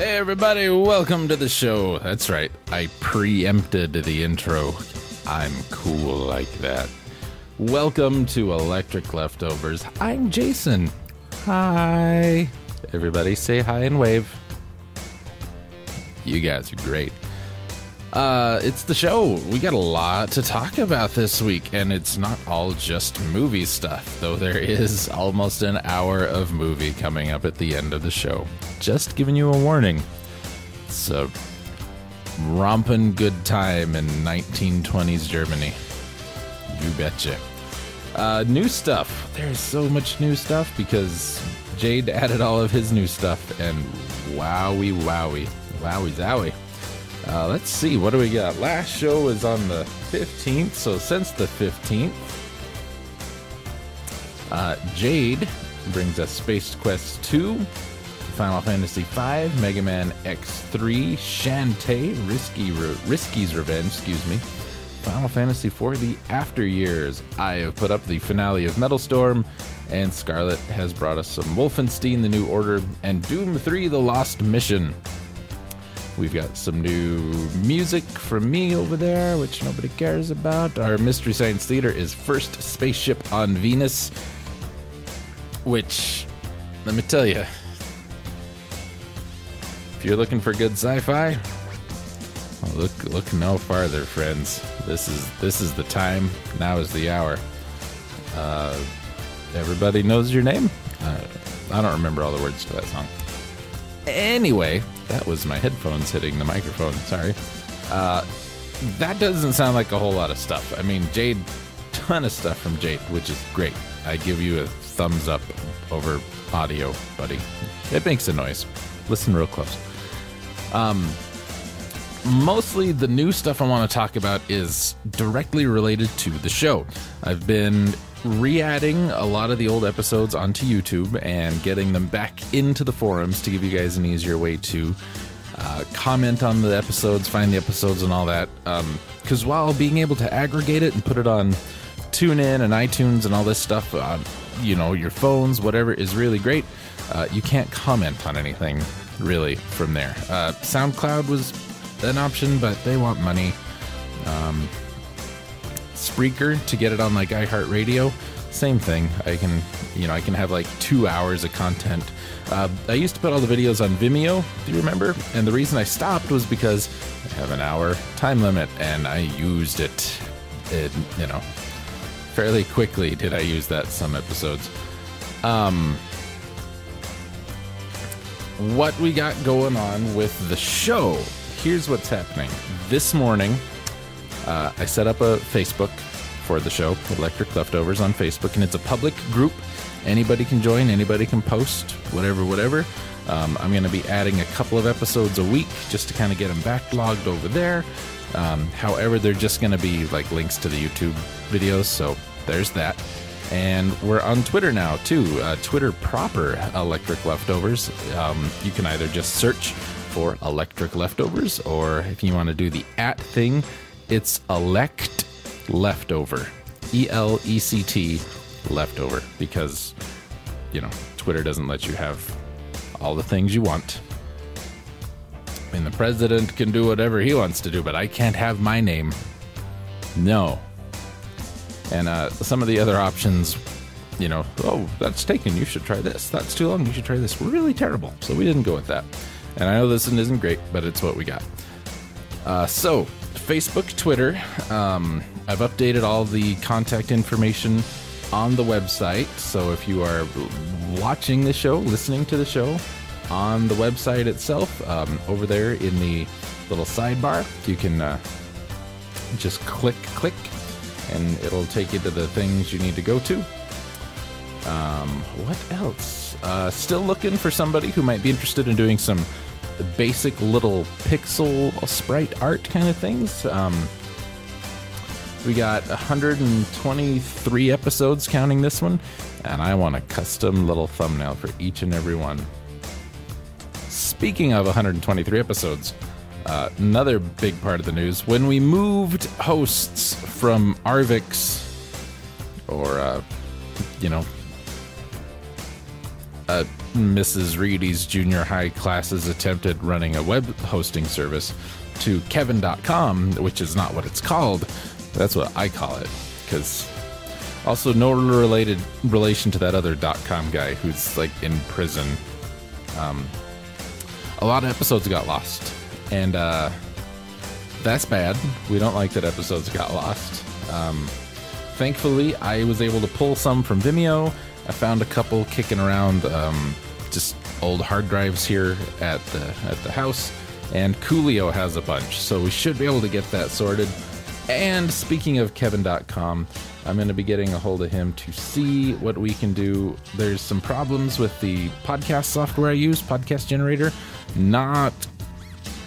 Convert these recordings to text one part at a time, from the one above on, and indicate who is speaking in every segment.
Speaker 1: Hey, everybody, welcome to the show. That's right, I preempted the intro. I'm cool like that. Welcome to Electric Leftovers. I'm Jason. Hi. Everybody say hi and wave. You guys are great. Uh, it's the show. We got a lot to talk about this week, and it's not all just movie stuff, though there is almost an hour of movie coming up at the end of the show. Just giving you a warning. It's a romping good time in 1920s Germany. You betcha. Uh, new stuff. There's so much new stuff because Jade added all of his new stuff, and wowie wowie. Wowie zowie. Uh, let's see, what do we got? Last show was on the 15th, so since the 15th, uh, Jade brings us Space Quest 2, Final Fantasy V, Mega Man X3, Shantae, Risky Re- Risky's Revenge, excuse me, Final Fantasy IV, The After Years. I have put up the finale of Metal Storm, and Scarlet has brought us some Wolfenstein: The New Order and Doom 3: The Lost Mission. We've got some new music from me over there, which nobody cares about. Our Mystery Science Theater is First Spaceship on Venus, which, let me tell you, if you're looking for good sci-fi, look look no farther, friends. This is this is the time. Now is the hour. Uh, everybody knows your name. Uh, I don't remember all the words to that song. Anyway, that was my headphones hitting the microphone. Sorry. Uh, that doesn't sound like a whole lot of stuff. I mean, Jade, ton of stuff from Jade, which is great. I give you a thumbs up over audio, buddy. It makes a noise. Listen real close. Um, mostly the new stuff I want to talk about is directly related to the show. I've been re-adding a lot of the old episodes onto YouTube and getting them back into the forums to give you guys an easier way to uh, comment on the episodes, find the episodes, and all that. Because while being able to aggregate it and put it on TuneIn and iTunes and all this stuff on you know your phones, whatever is really great, uh, you can't comment on anything really from there. Uh, SoundCloud was an option, but they want money. Um, Spreaker to get it on like iHeartRadio. Same thing. I can, you know, I can have like two hours of content. Uh, I used to put all the videos on Vimeo. Do you remember? And the reason I stopped was because I have an hour time limit, and I used it. it you know, fairly quickly did I use that some episodes. Um, what we got going on with the show. Here's what's happening. This morning, uh, I set up a Facebook for the show, Electric Leftovers on Facebook, and it's a public group. Anybody can join, anybody can post, whatever, whatever. Um, I'm going to be adding a couple of episodes a week just to kind of get them backlogged over there. Um, however, they're just going to be like links to the YouTube videos, so there's that. And we're on Twitter now too. Uh, Twitter proper Electric Leftovers. Um, you can either just search for Electric Leftovers, or if you want to do the at thing, it's elect leftover. E L E C T leftover. Because, you know, Twitter doesn't let you have all the things you want. I mean, the president can do whatever he wants to do, but I can't have my name. No. And uh, some of the other options, you know, oh, that's taken. You should try this. That's too long. You should try this. Really terrible. So we didn't go with that. And I know this one isn't great, but it's what we got. Uh, so, Facebook, Twitter. Um, I've updated all the contact information on the website. So if you are watching the show, listening to the show on the website itself, um, over there in the little sidebar, you can uh, just click, click, and it'll take you to the things you need to go to. Um, what else? Uh, still looking for somebody who might be interested in doing some basic little pixel sprite art kind of things. Um, we got 123 episodes counting this one, and I want a custom little thumbnail for each and every one. Speaking of 123 episodes, uh, another big part of the news when we moved hosts from Arvix or, uh, you know, uh, Mrs. Reedy's junior high classes attempted running a web hosting service to Kevin.com, which is not what it's called. That's what I call it. Because also no related relation to that other .com guy who's like in prison. Um, a lot of episodes got lost, and uh, that's bad. We don't like that episodes got lost. Um, thankfully, I was able to pull some from Vimeo. I found a couple kicking around, um, just old hard drives here at the at the house, and Coolio has a bunch, so we should be able to get that sorted. And speaking of Kevin.com, I'm going to be getting a hold of him to see what we can do. There's some problems with the podcast software I use, Podcast Generator, not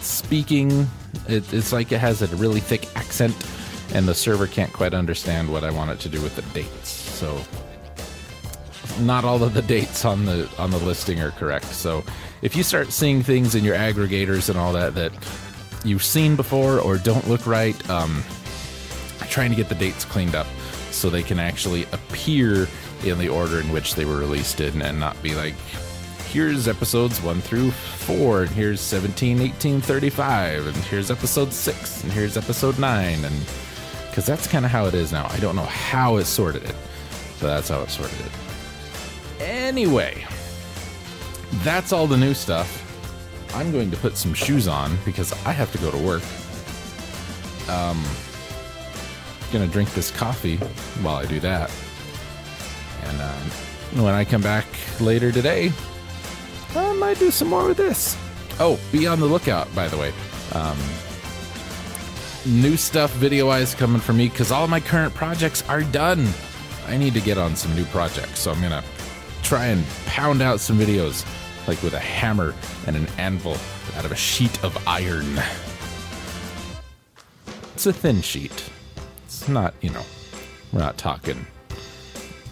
Speaker 1: speaking. It, it's like it has a really thick accent, and the server can't quite understand what I want it to do with the dates. So, not all of the dates on the on the listing are correct. So, if you start seeing things in your aggregators and all that that you've seen before or don't look right, um, trying to get the dates cleaned up so they can actually appear in the order in which they were released in and not be like here's episodes 1 through 4 and here's 17 18 35 and here's episode 6 and here's episode 9 and because that's kind of how it is now. I don't know how it sorted it but that's how it sorted it. Anyway that's all the new stuff. I'm going to put some shoes on because i have to go to work. Um gonna drink this coffee while I do that. And um, when I come back later today, might do some more with this. Oh, be on the lookout, by the way. Um, new stuff video wise coming from me because all my current projects are done. I need to get on some new projects, so I'm gonna try and pound out some videos like with a hammer and an anvil out of a sheet of iron. It's a thin sheet It's not, you know, we're not talking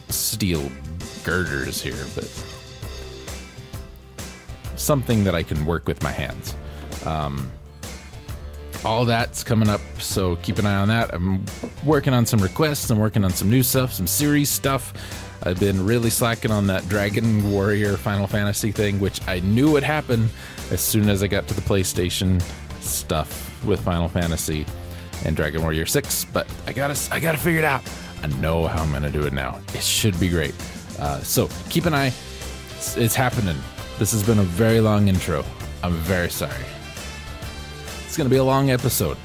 Speaker 1: steel girders here, but something that I can work with my hands. Um, all that's coming up, so keep an eye on that. I'm working on some requests, I'm working on some new stuff, some series stuff. I've been really slacking on that Dragon Warrior Final Fantasy thing, which I knew would happen as soon as I got to the PlayStation stuff with Final Fantasy and Dragon Warrior 6, but I gotta I gotta figure it out. I know how I'm gonna do it now. It should be great. Uh, so keep an eye. It's, it's happening. This has been a very long intro. I'm very sorry. It's gonna be a long episode.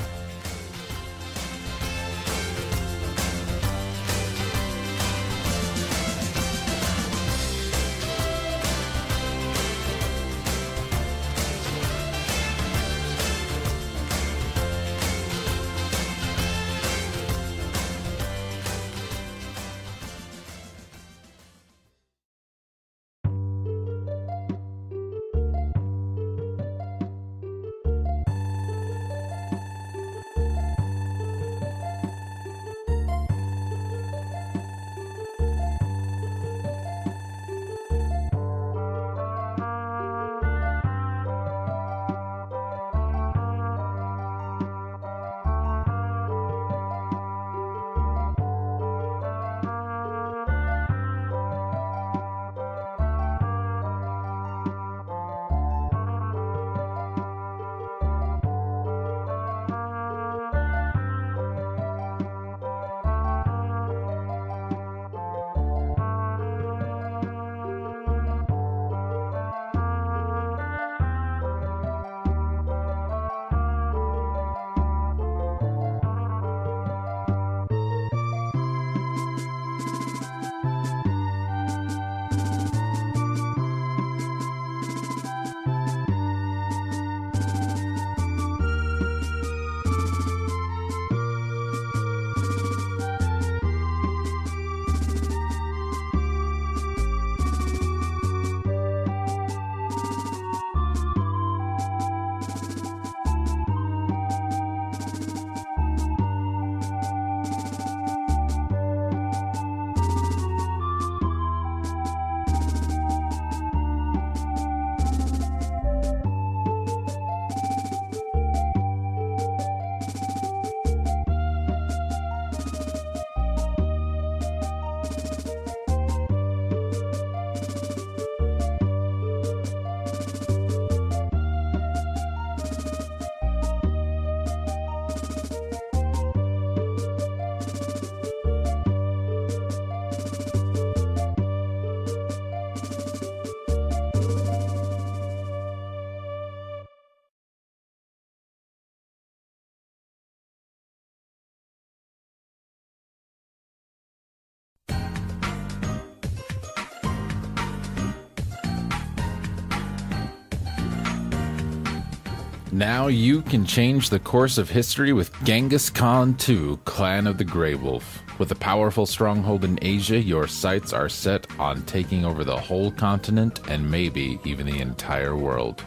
Speaker 1: Now you can change the course of history with Genghis Khan 2 Clan of the Grey Wolf. With a powerful stronghold in Asia, your sights are set on taking over the whole continent and maybe even the entire world.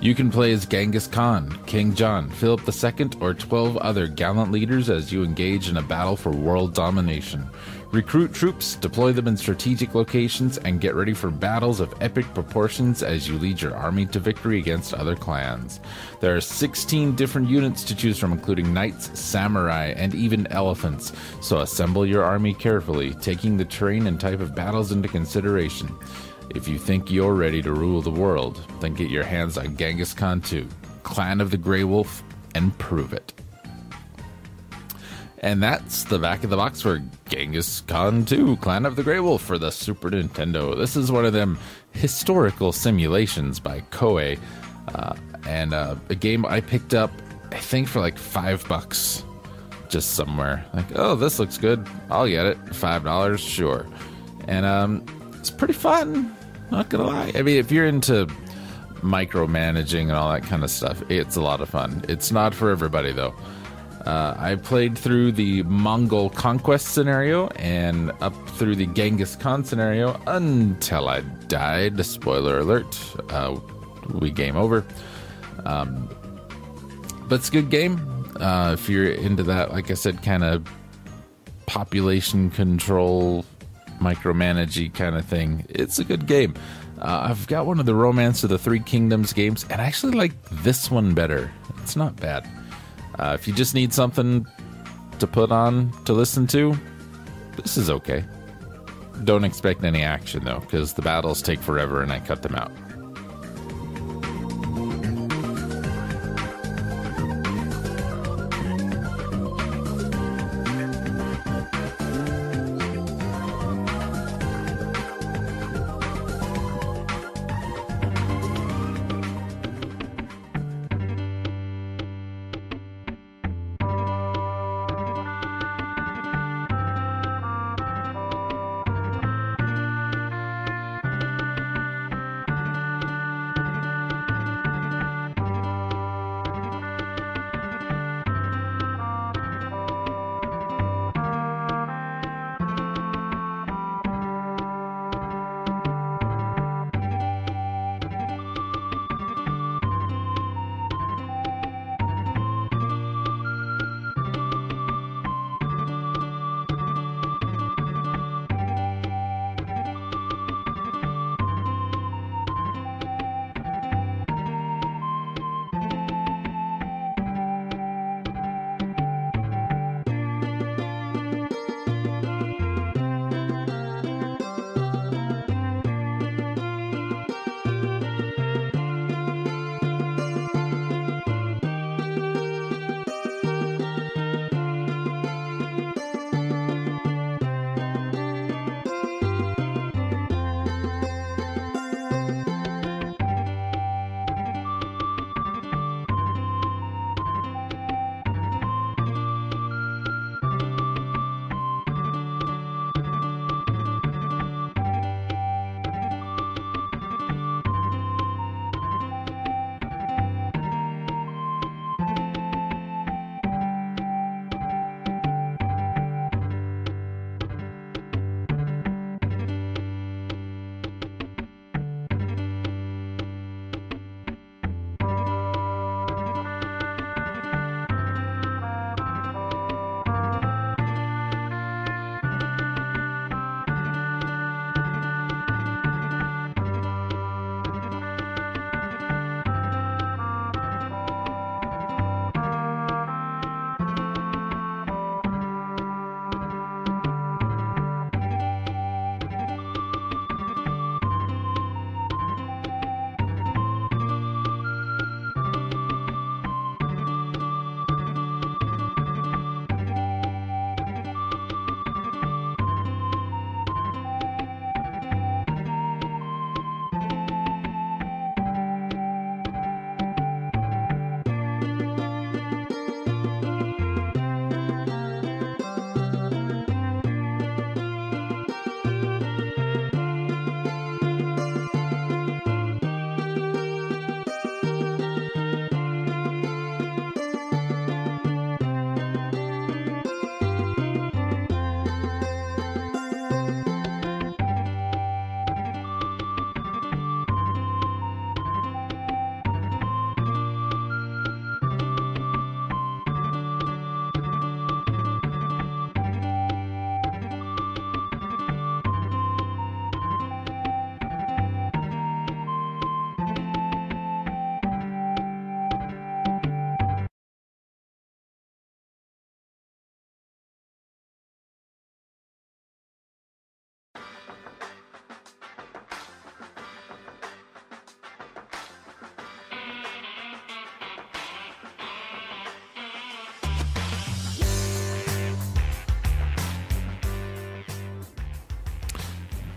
Speaker 1: You can play as Genghis Khan, King John, Philip II, or 12 other gallant leaders as you engage in a battle for world domination. Recruit troops, deploy them in strategic locations, and get ready for battles of epic proportions as you lead your army to victory against other clans. There are 16 different units to choose from, including knights, samurai, and even elephants, so assemble your army carefully, taking the terrain and type of battles into consideration. If you think you're ready to rule the world, then get your hands on Genghis Khan 2, Clan of the Grey Wolf, and prove it. And that's the back of the box for Genghis Khan 2, Clan of the Grey Wolf for the Super Nintendo. This is one of them historical simulations by Koei, uh, and uh, a game I picked up, I think, for like five bucks, just somewhere. Like, oh, this looks good. I'll get it. Five dollars, sure. And um, it's pretty fun. Not gonna lie. I mean, if you're into micromanaging and all that kind of stuff, it's a lot of fun. It's not for everybody though. Uh, I played through the Mongol conquest scenario and up through the Genghis Khan scenario until I died. Spoiler alert. Uh, we game over. Um, but it's a good game. Uh, if you're into that, like I said, kind of population control, micromanagey kind of thing, it's a good game. Uh, I've got one of the Romance of the Three Kingdoms games, and I actually like this one better. It's not bad. Uh, if you just need something to put on to listen to, this is okay. Don't expect any action though, because the battles take forever and I cut them out.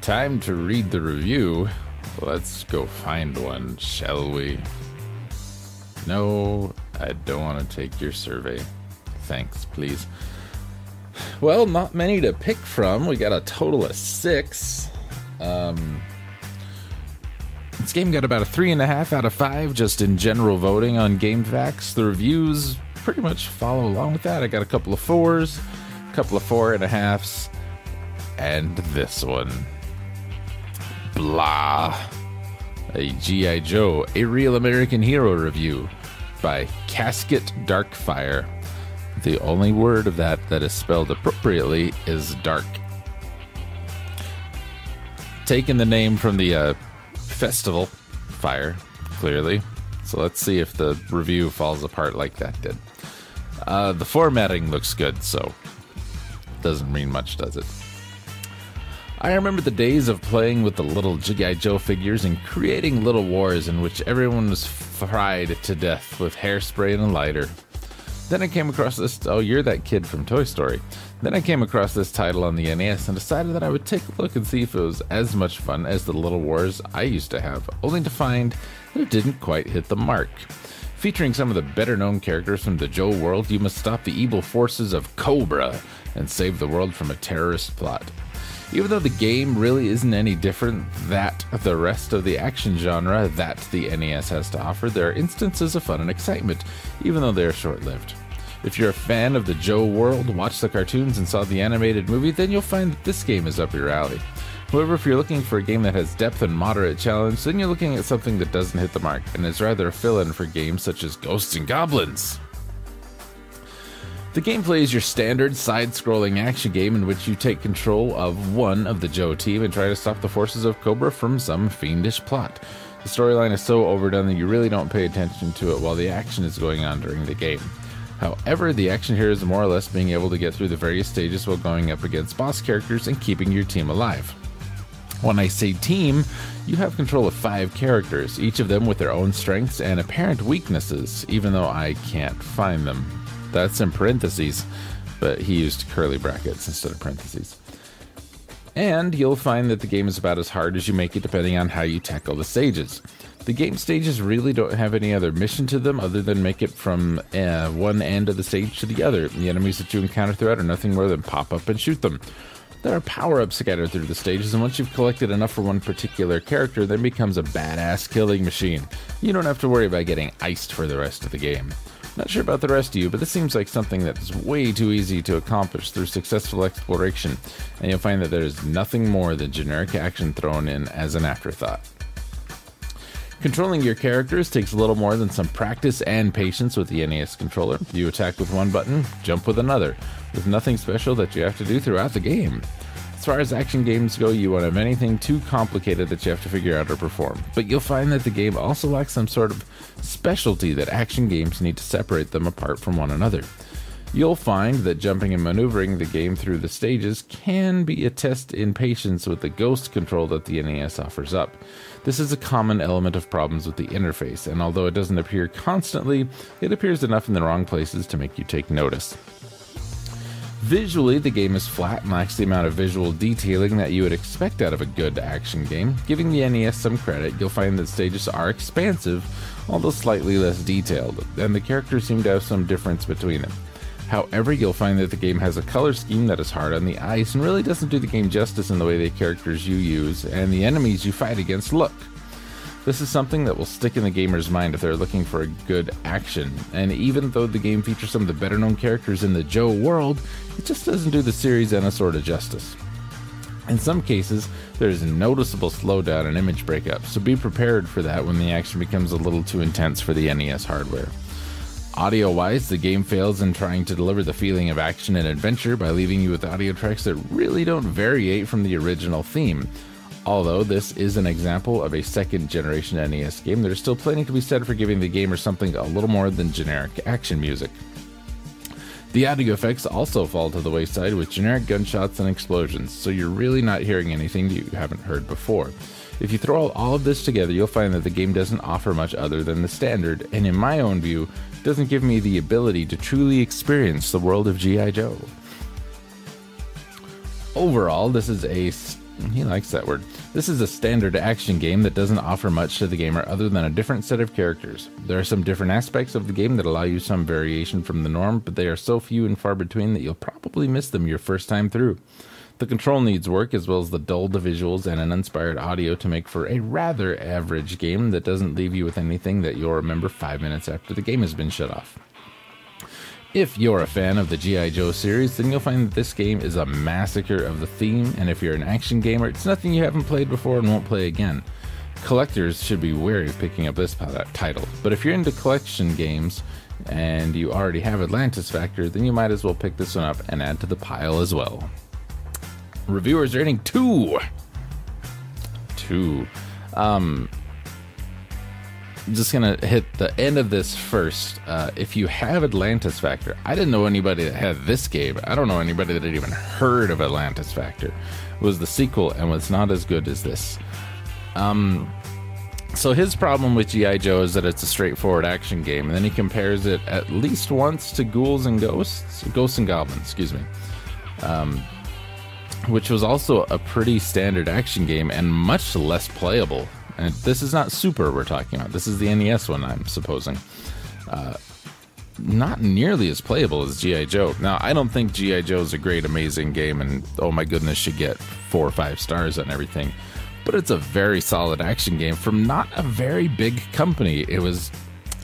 Speaker 1: Time to read the review. Let's go find one, shall we? No, I don't want to take your survey. Thanks, please. Well, not many to pick from. We got a total of six. Um, this game got about a three and a half out of five just in general voting on GameFAQs. The reviews pretty much follow along with that. I got a couple of fours, a couple of four and a halves, and this one. Blah. A G.I. Joe, a real American hero review by Casket Darkfire. The only word of that that is spelled appropriately is dark. Taking the name from the uh, festival fire, clearly. So let's see if the review falls apart like that did. Uh, the formatting looks good, so doesn't mean much, does it? I remember the days of playing with the little G.I. Joe figures and creating little wars in which everyone was fried to death with hairspray and a lighter. Then I came across this. Oh, you're that kid from Toy Story. Then I came across this title on the NES and decided that I would take a look and see if it was as much fun as the Little Wars I used to have, only to find that it didn't quite hit the mark. Featuring some of the better known characters from the Joe world, you must stop the evil forces of Cobra and save the world from a terrorist plot. Even though the game really isn't any different that the rest of the action genre that the NES has to offer, there are instances of fun and excitement, even though they are short lived. If you're a fan of the Joe world, watched the cartoons, and saw the animated movie, then you'll find that this game is up your alley. However, if you're looking for a game that has depth and moderate challenge, then you're looking at something that doesn't hit the mark and is rather a fill in for games such as Ghosts and Goblins. The gameplay is your standard side scrolling action game in which you take control of one of the Joe team and try to stop the forces of Cobra from some fiendish plot. The storyline is so overdone that you really don't pay attention to it while the action is going on during the game. However, the action here is more or less being able to get through the various stages while going up against boss characters and keeping your team alive. When I say team, you have control of five characters, each of them with their own strengths and apparent weaknesses, even though I can't find them. That's in parentheses, but he used curly brackets instead of parentheses. And you'll find that the game is about as hard as you make it depending on how you tackle the stages. The game stages really don't have any other mission to them other than make it from uh, one end of the stage to the other. The enemies that you encounter throughout are nothing more than pop up and shoot them. There are power ups scattered through the stages, and once you've collected enough for one particular character, then becomes a badass killing machine. You don't have to worry about getting iced for the rest of the game. Not sure about the rest of you, but this seems like something that is way too easy to accomplish through successful exploration, and you'll find that there is nothing more than generic action thrown in as an afterthought. Controlling your characters takes a little more than some practice and patience with the NES controller. You attack with one button, jump with another, with nothing special that you have to do throughout the game. As far as action games go, you won't have anything too complicated that you have to figure out or perform, but you'll find that the game also lacks some sort of specialty that action games need to separate them apart from one another. You'll find that jumping and maneuvering the game through the stages can be a test in patience with the ghost control that the NES offers up. This is a common element of problems with the interface, and although it doesn't appear constantly, it appears enough in the wrong places to make you take notice. Visually, the game is flat and lacks the amount of visual detailing that you would expect out of a good action game. Giving the NES some credit, you'll find that stages are expansive, although slightly less detailed, and the characters seem to have some difference between them. However, you'll find that the game has a color scheme that is hard on the eyes and really doesn't do the game justice in the way the characters you use and the enemies you fight against look. This is something that will stick in the gamer's mind if they're looking for a good action, and even though the game features some of the better known characters in the Joe world, it just doesn't do the series any sort of justice. In some cases, there is a noticeable slowdown and image breakup, so be prepared for that when the action becomes a little too intense for the NES hardware. Audio wise, the game fails in trying to deliver the feeling of action and adventure by leaving you with audio tracks that really don't variate from the original theme. Although this is an example of a second generation NES game, there's still plenty to be said for giving the gamer something a little more than generic action music. The audio effects also fall to the wayside with generic gunshots and explosions, so you're really not hearing anything that you haven't heard before. If you throw all of this together, you'll find that the game doesn't offer much other than the standard, and in my own view, doesn't give me the ability to truly experience the world of G.I. Joe. Overall, this is a He likes that word. This is a standard action game that doesn't offer much to the gamer other than a different set of characters. There are some different aspects of the game that allow you some variation from the norm, but they are so few and far between that you'll probably miss them your first time through. The control needs work, as well as the dulled visuals and an uninspired audio to make for a rather average game that doesn't leave you with anything that you'll remember five minutes after the game has been shut off. If you're a fan of the G.I. Joe series, then you'll find that this game is a massacre of the theme, and if you're an action gamer, it's nothing you haven't played before and won't play again. Collectors should be wary of picking up this title, but if you're into collection games and you already have Atlantis Factor, then you might as well pick this one up and add to the pile as well. Reviewers rating 2. 2. Um, just gonna hit the end of this first. Uh, if you have Atlantis Factor, I didn't know anybody that had this game. I don't know anybody that had even heard of Atlantis Factor. It was the sequel and was not as good as this. Um, so his problem with GI Joe is that it's a straightforward action game, and then he compares it at least once to Ghouls and Ghosts, Ghosts and Goblins, excuse me, um, which was also a pretty standard action game and much less playable and this is not Super we're talking about. This is the NES one, I'm supposing. Uh, not nearly as playable as G.I. Joe. Now, I don't think G.I. Joe is a great, amazing game, and oh my goodness, should get four or five stars on everything. But it's a very solid action game from not a very big company. It was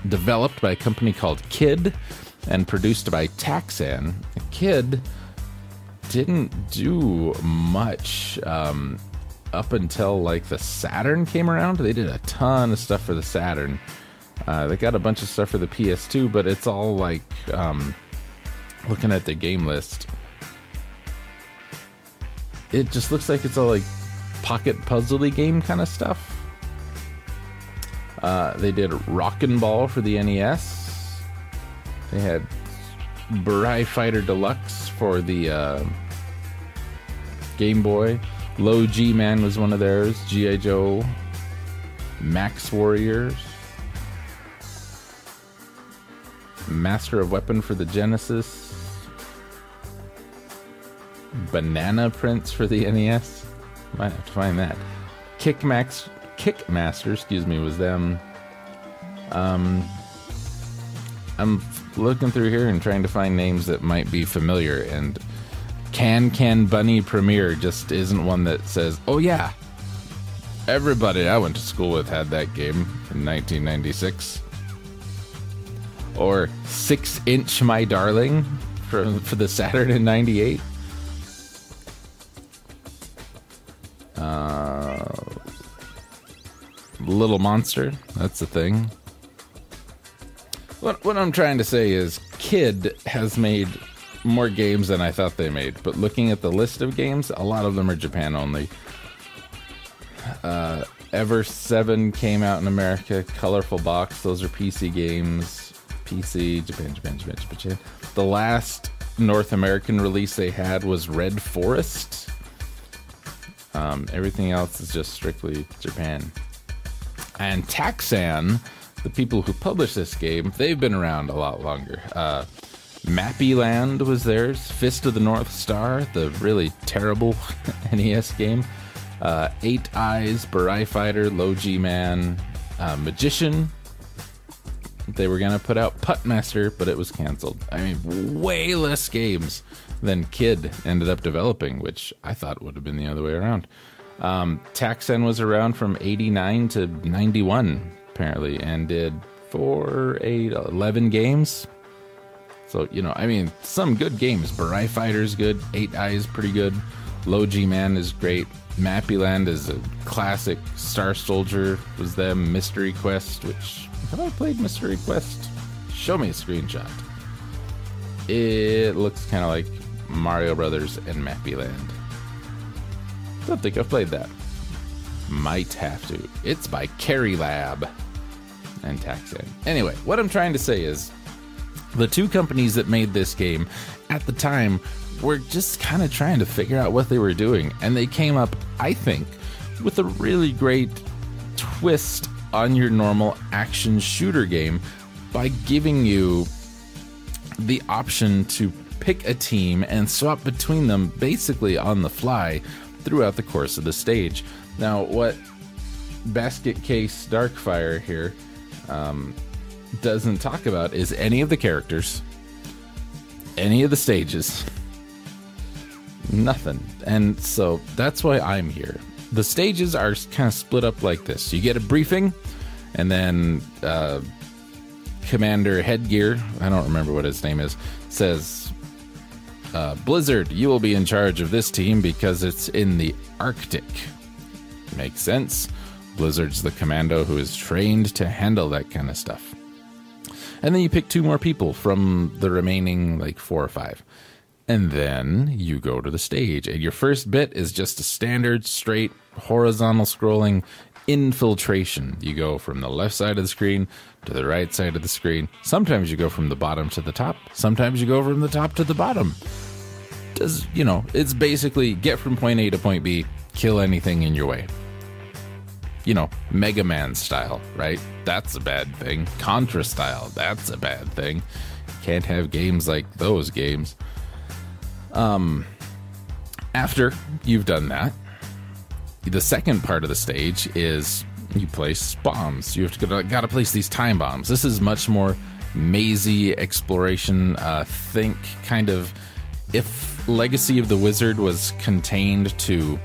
Speaker 1: developed by a company called Kid and produced by Taxan. Kid didn't do much. Um, up until like the Saturn came around. They did a ton of stuff for the Saturn. Uh, they got a bunch of stuff for the PS2, but it's all like um, looking at the game list. It just looks like it's all like pocket puzzly game kind of stuff. Uh, they did Rockin' Ball for the NES. They had Burai Fighter Deluxe for the uh, Game Boy. Low G Man was one of theirs. G.I. Joe. Max Warriors. Master of Weapon for the Genesis. Banana Prince for the NES. Might have to find that. Kickmax Kickmaster, excuse me, was them. Um, I'm looking through here and trying to find names that might be familiar, and can Can Bunny Premiere just isn't one that says, oh yeah, everybody I went to school with had that game in 1996. Or Six Inch My Darling for, for the Saturn in 98. Uh, Little Monster, that's the thing. What, what I'm trying to say is, Kid has made more games than I thought they made. But looking at the list of games, a lot of them are Japan only. Uh, Ever 7 came out in America. Colorful Box, those are PC games. PC, Japan, Japan, Japan, Japan. The last North American release they had was Red Forest. Um, everything else is just strictly Japan. And Taxan, the people who published this game, they've been around a lot longer. Uh, Mappy Land was theirs. Fist of the North Star, the really terrible NES game. Uh, Eight Eyes, Burai Fighter, Low G Man, uh, Magician. They were gonna put out Putt Master, but it was canceled. I mean, way less games than Kid ended up developing, which I thought would have been the other way around. Um, Taxan was around from 89 to 91, apparently, and did four, eight, 11 games. So, you know, I mean, some good games. Burai Fighter's good. Eight Eyes is pretty good. Low G Man is great. Mappy Land is a classic. Star Soldier was them. Mystery Quest, which have I played Mystery Quest? Show me a screenshot. It looks kind of like Mario Brothers and Mappy Land. Don't think I've played that. Might have to. It's by Carry Lab and Taxan. Anyway, what I'm trying to say is the two companies that made this game at the time were just kind of trying to figure out what they were doing. And they came up, I think, with a really great twist on your normal action shooter game by giving you the option to pick a team and swap between them basically on the fly throughout the course of the stage. Now, what Basket Case Darkfire here um, doesn't talk about is any of the characters, any of the stages, nothing. And so that's why I'm here. The stages are kind of split up like this you get a briefing, and then uh, Commander Headgear, I don't remember what his name is, says, uh, Blizzard, you will be in charge of this team because it's in the Arctic. Makes sense. Blizzard's the commando who is trained to handle that kind of stuff. And then you pick two more people from the remaining like four or five. And then you go to the stage. And your first bit is just a standard, straight, horizontal scrolling infiltration. You go from the left side of the screen to the right side of the screen. Sometimes you go from the bottom to the top. Sometimes you go from the top to the bottom. Does, you know, it's basically get from point A to point B, kill anything in your way you know, Mega Man style, right? That's a bad thing. Contra style, that's a bad thing. Can't have games like those games. Um after you've done that, the second part of the stage is you place bombs. You have to got to place these time bombs. This is much more mazy exploration. Uh, think kind of if Legacy of the Wizard was contained to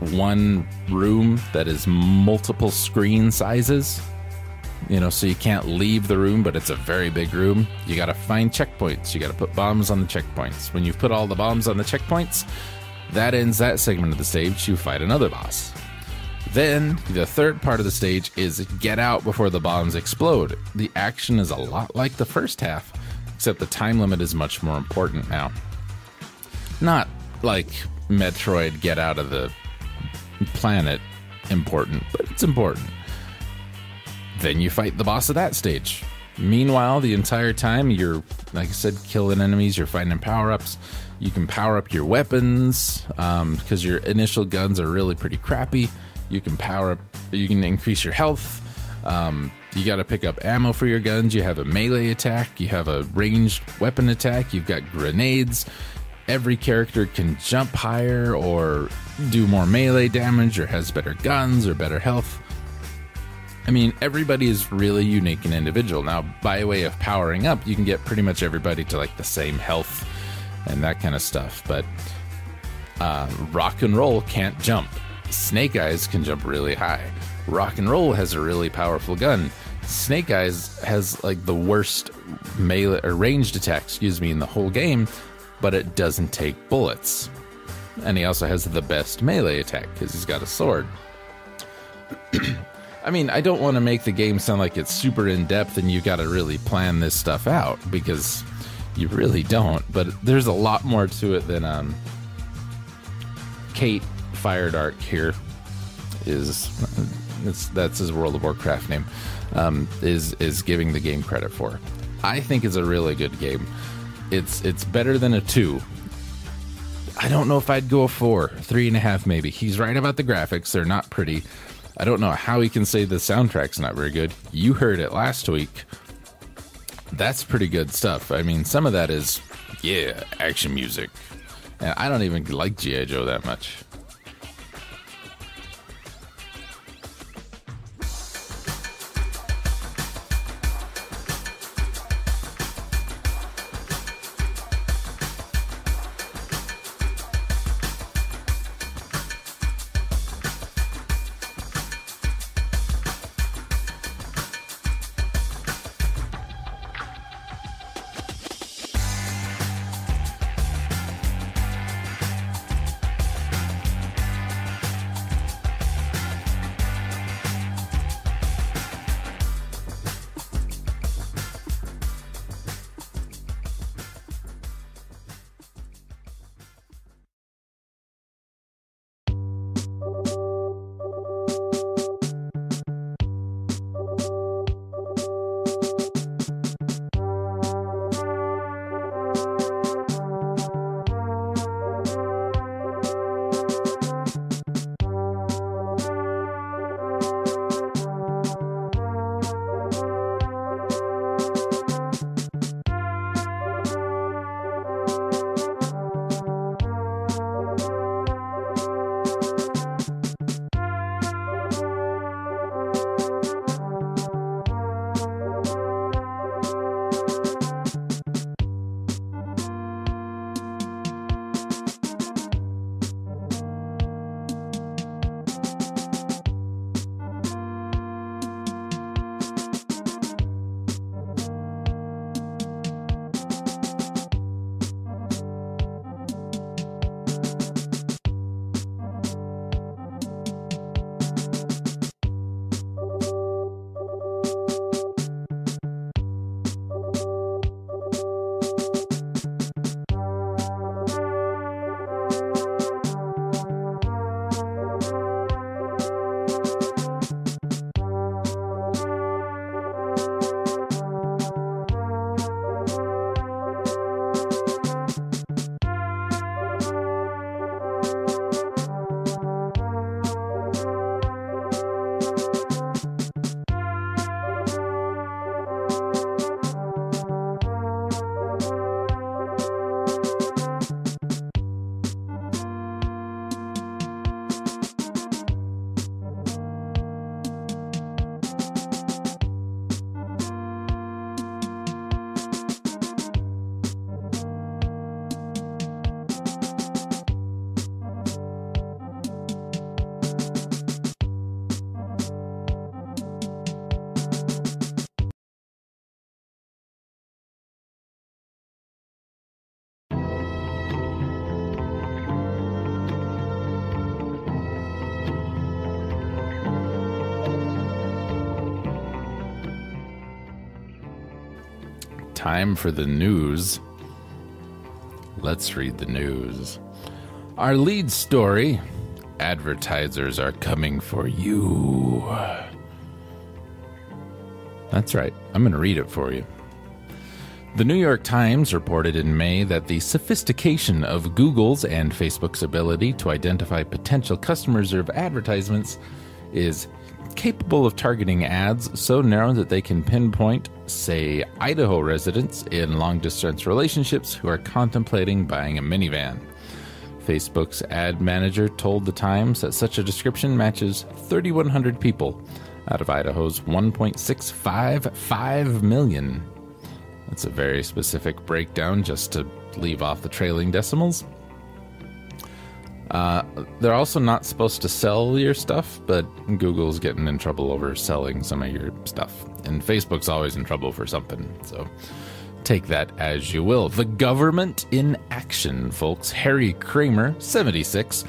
Speaker 1: one room that is multiple screen sizes. You know, so you can't leave the room, but it's a very big room. You got to find checkpoints. You got to put bombs on the checkpoints. When you've put all the bombs on the checkpoints, that ends that segment of the stage. You fight another boss. Then, the third part of the stage is get out before the bombs explode. The action is a lot like the first half, except the time limit is much more important now. Not like Metroid get out of the planet important, but it's important. Then you fight the boss of that stage. Meanwhile, the entire time you're, like I said, killing enemies, you're finding power ups. You can power up your weapons because um, your initial guns are really pretty crappy. You can power up, you can increase your health. Um, you got to pick up ammo for your guns. You have a melee attack, you have a ranged weapon attack, you've got grenades every character can jump higher or do more melee damage or has better guns or better health. I mean, everybody is really unique and individual. Now, by way of powering up, you can get pretty much everybody to like the same health and that kind of stuff. But uh, rock and roll can't jump. Snake Eyes can jump really high. Rock and roll has a really powerful gun. Snake Eyes has like the worst melee or ranged attack, excuse me, in the whole game but it doesn't take bullets. And he also has the best melee attack because he's got a sword. I mean, I don't want to make the game sound like it's super in depth and you got to really plan this stuff out because you really don't. But there's a lot more to it than um, Kate Firedark here is. that's his World of Warcraft name. Um, is is giving the game credit for. I think it's a really good game. It's it's better than a two. I don't know if I'd go a four, three and a half maybe. He's right about the graphics; they're not pretty. I don't know how he can say the soundtrack's not very good. You heard it last week. That's pretty good stuff. I mean, some of that is, yeah, action music. And I don't even like G.I. Joe that much. Time for the news. Let's read the news. Our lead story Advertisers are coming for you. That's right, I'm going to read it for you. The New York Times reported in May that the sophistication of Google's and Facebook's ability to identify potential customers of advertisements is capable of targeting ads so narrow that they can pinpoint, say, Idaho residents in long distance relationships who are contemplating buying a minivan. Facebook's ad manager told The Times that such a description matches 3,100 people out of Idaho's 1.655 million. That's a very specific breakdown just to leave off the trailing decimals. Uh, they're also not supposed to sell your stuff, but Google's getting in trouble over selling some of your stuff. And Facebook's always in trouble for something. So take that as you will. The government in action, folks. Harry Kramer, 76,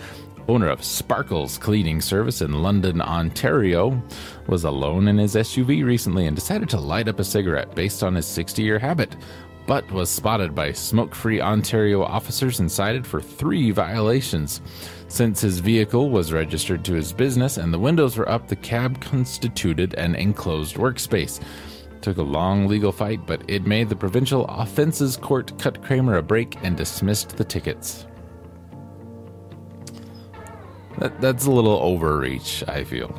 Speaker 1: owner of Sparkles Cleaning Service in London, Ontario, was alone in his SUV recently and decided to light up a cigarette based on his 60 year habit but was spotted by smoke free Ontario officers and cited for three violations. Since his vehicle was registered to his business and the windows were up, the cab constituted an enclosed workspace. Took a long legal fight, but it made the provincial offences court cut Kramer a break and dismissed the tickets. That, that's a little overreach, I feel.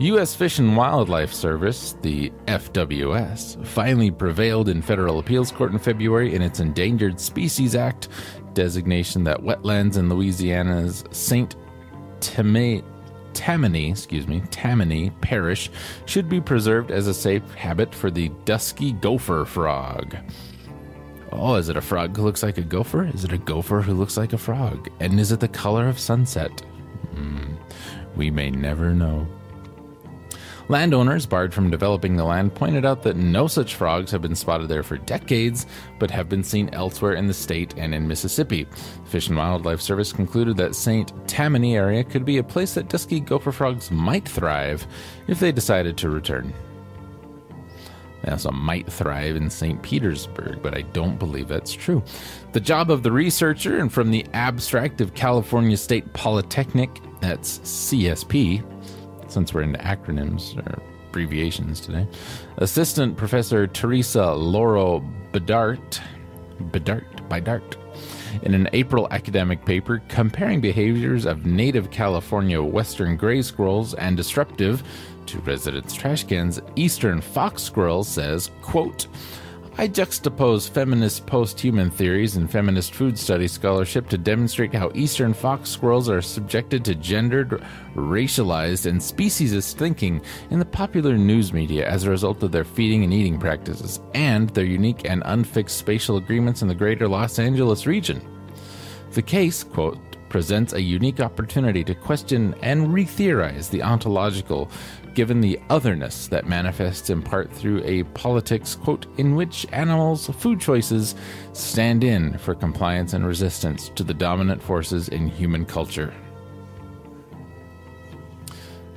Speaker 1: U.S. Fish and Wildlife Service, the FWS, finally prevailed in federal appeals court in February in its Endangered Species Act designation that wetlands in Louisiana's St. Tammany, excuse me, Tammany Parish should be preserved as a safe habitat for the dusky gopher frog. Oh, is it a frog who looks like a gopher? Is it a gopher who looks like a frog? And is it the color of sunset? Mm, we may never know. Landowners barred from developing the land pointed out that no such frogs have been spotted there for decades, but have been seen elsewhere in the state and in Mississippi. The Fish and Wildlife Service concluded that St. Tammany area could be a place that dusky gopher frogs might thrive if they decided to return. They also might thrive in St. Petersburg, but I don't believe that's true. The job of the researcher and from the abstract of California State Polytechnic, that's CSP, since we're into acronyms or abbreviations today. Assistant Professor Teresa Lloro Bedart, Bedart, Bedart, in an April academic paper comparing behaviors of native California western gray squirrels and disruptive to residents' trash cans, eastern fox squirrels says, quote, I juxtapose feminist post human theories and feminist food study scholarship to demonstrate how eastern fox squirrels are subjected to gendered, racialized, and speciesist thinking in the popular news media as a result of their feeding and eating practices, and their unique and unfixed spatial agreements in the greater Los Angeles region. The case, quote, presents a unique opportunity to question and re theorize the ontological given the otherness that manifests in part through a politics, quote, in which animals' food choices stand in for compliance and resistance to the dominant forces in human culture.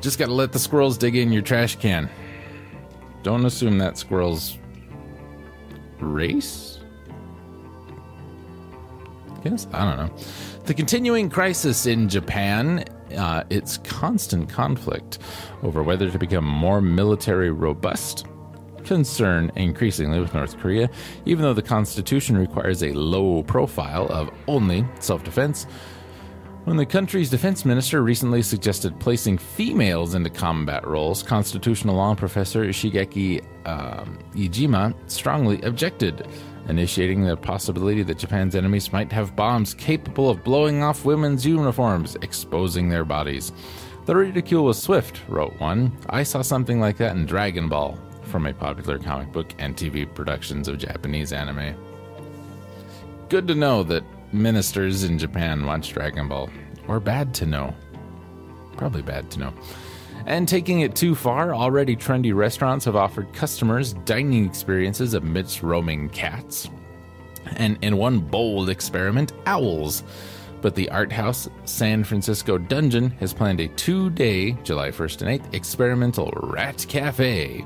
Speaker 1: Just gotta let the squirrels dig in your trash can. Don't assume that squirrel's race? Guess? I don't know. The continuing crisis in Japan uh, its constant conflict over whether to become more military robust concern increasingly with North Korea, even though the Constitution requires a low profile of only self defense. When the country's defense minister recently suggested placing females into combat roles, constitutional law professor Shigeki um, Iijima strongly objected initiating the possibility that Japan's enemies might have bombs capable of blowing off women's uniforms, exposing their bodies. The ridicule was swift, wrote one. I saw something like that in Dragon Ball, from a popular comic book and TV productions of Japanese anime. Good to know that ministers in Japan watch Dragon Ball. Or bad to know. Probably bad to know. And taking it too far, already trendy restaurants have offered customers dining experiences amidst roaming cats. And in one bold experiment, owls. But the art house San Francisco Dungeon has planned a two day, July 1st and 8th, experimental rat cafe.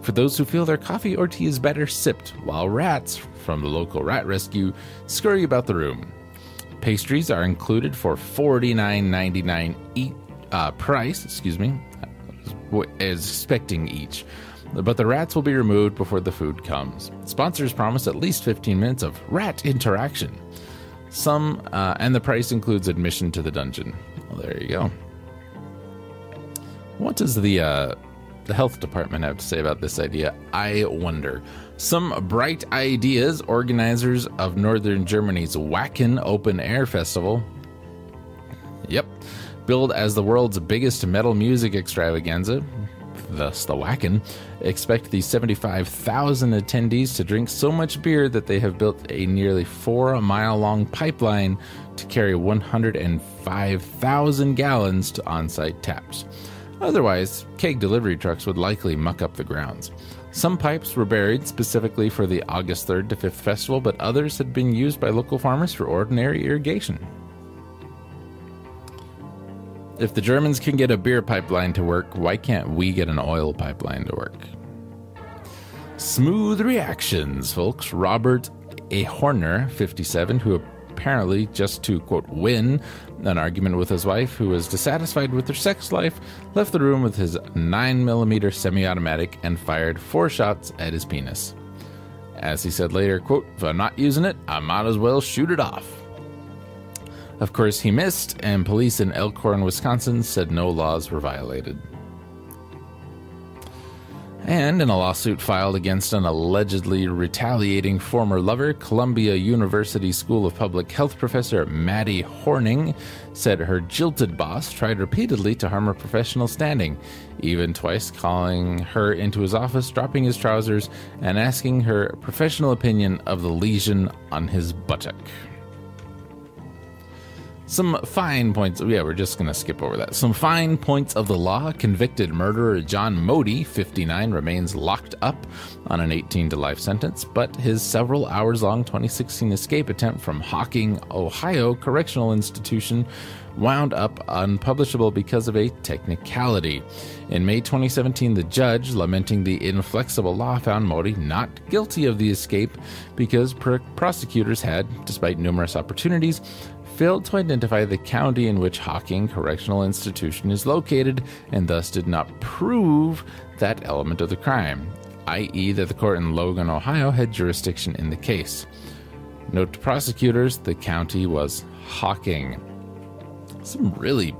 Speaker 1: for those who feel their coffee or tea is better sipped, while rats from the local rat rescue scurry about the room. Pastries are included for $49.99 each uh, price, excuse me, is expecting each. But the rats will be removed before the food comes. Sponsors promise at least 15 minutes of rat interaction. Some, uh, and the price includes admission to the dungeon. Well, there you go. What does the uh, the health department have to say about this idea? I wonder. Some bright ideas. Organizers of Northern Germany's Wacken Open Air Festival. Yep, billed as the world's biggest metal music extravaganza, thus the Wacken, expect the 75,000 attendees to drink so much beer that they have built a nearly four mile long pipeline to carry 105,000 gallons to on site taps. Otherwise, keg delivery trucks would likely muck up the grounds. Some pipes were buried specifically for the August 3rd to 5th festival, but others had been used by local farmers for ordinary irrigation. If the Germans can get a beer pipeline to work, why can't we get an oil pipeline to work? Smooth reactions, folks. Robert A. Horner, 57, who apparently just to, quote, win an argument with his wife, who was dissatisfied with her sex life, left the room with his 9mm semi automatic and fired four shots at his penis. As he said later, quote, if I'm not using it, I might as well shoot it off. Of course, he missed, and police in Elkhorn, Wisconsin said no laws were violated. And in a lawsuit filed against an allegedly retaliating former lover, Columbia University School of Public Health professor Maddie Horning said her jilted boss tried repeatedly to harm her professional standing, even twice calling her into his office, dropping his trousers, and asking her professional opinion of the lesion on his buttock. Some fine points. Yeah, we're just going to skip over that. Some fine points of the law. Convicted murderer John Modi, 59, remains locked up on an 18 to life sentence, but his several hours long 2016 escape attempt from Hocking, Ohio Correctional Institution wound up unpublishable because of a technicality. In May 2017, the judge, lamenting the inflexible law, found Modi not guilty of the escape because pr- prosecutors had, despite numerous opportunities, failed to identify the county in which Hocking Correctional Institution is located and thus did not prove that element of the crime, i.e., that the court in Logan, Ohio had jurisdiction in the case. Note to prosecutors, the county was Hocking. Some really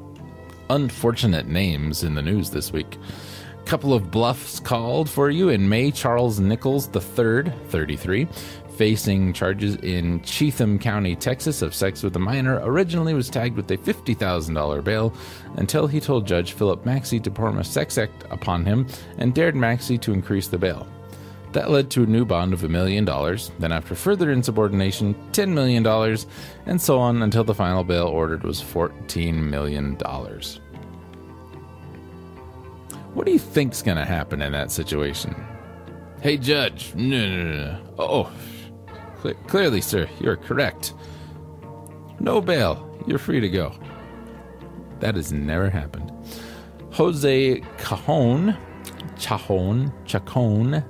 Speaker 1: unfortunate names in the news this week. Couple of bluffs called for you in May. Charles Nichols III, 33, facing charges in Cheatham County, Texas, of sex with a minor, originally was tagged with a $50,000 bail until he told Judge Philip Maxey to perform a sex act upon him and dared Maxey to increase the bail. That led to a new bond of a million dollars, then, after further insubordination, $10 million, and so on until the final bail ordered was $14 million. What do you think's going to happen in that situation? Hey, Judge. No, no, no, no. Oh, Cle- clearly, sir, you're correct. No bail. You're free to go. That has never happened. Jose Cajon, Chahon, Chacon,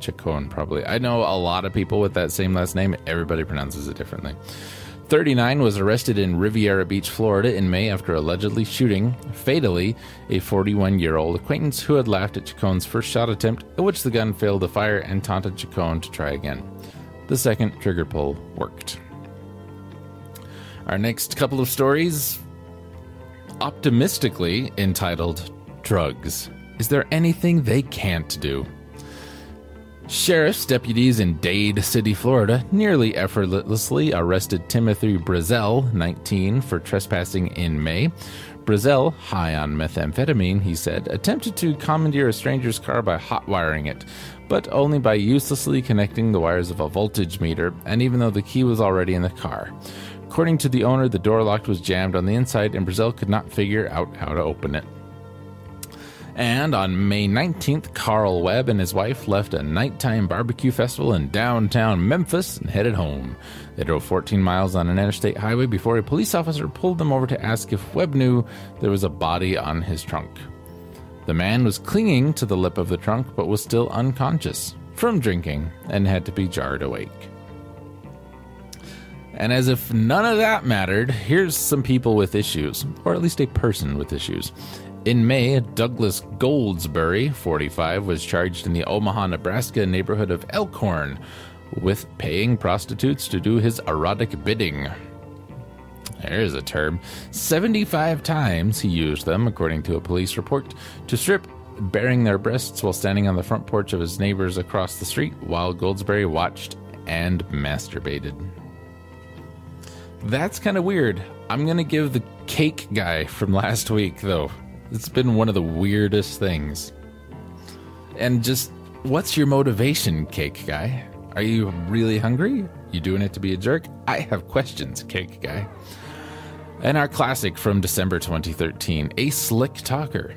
Speaker 1: Chacon, probably. I know a lot of people with that same last name. Everybody pronounces it differently. 39 was arrested in Riviera Beach, Florida in May after allegedly shooting, fatally, a 41 year old acquaintance who had laughed at Chacon's first shot attempt, at which the gun failed to fire and taunted Chacon to try again. The second trigger pull worked. Our next couple of stories, optimistically entitled Drugs. Is there anything they can't do? Sheriff's deputies in Dade City, Florida, nearly effortlessly arrested Timothy Brazel, 19, for trespassing in May. Brazel, high on methamphetamine, he said, attempted to commandeer a stranger's car by hot wiring it, but only by uselessly connecting the wires of a voltage meter, and even though the key was already in the car. According to the owner, the door lock was jammed on the inside, and Brazel could not figure out how to open it. And on May 19th, Carl Webb and his wife left a nighttime barbecue festival in downtown Memphis and headed home. They drove 14 miles on an interstate highway before a police officer pulled them over to ask if Webb knew there was a body on his trunk. The man was clinging to the lip of the trunk but was still unconscious from drinking and had to be jarred awake. And as if none of that mattered, here's some people with issues, or at least a person with issues. In May, Douglas Goldsberry, 45, was charged in the Omaha, Nebraska neighborhood of Elkhorn with paying prostitutes to do his erotic bidding. There's a term. 75 times he used them, according to a police report, to strip, baring their breasts while standing on the front porch of his neighbors across the street while Goldsberry watched and masturbated. That's kind of weird. I'm going to give the cake guy from last week, though. It's been one of the weirdest things. And just, what's your motivation, cake guy? Are you really hungry? You doing it to be a jerk? I have questions, cake guy. And our classic from December 2013 A Slick Talker.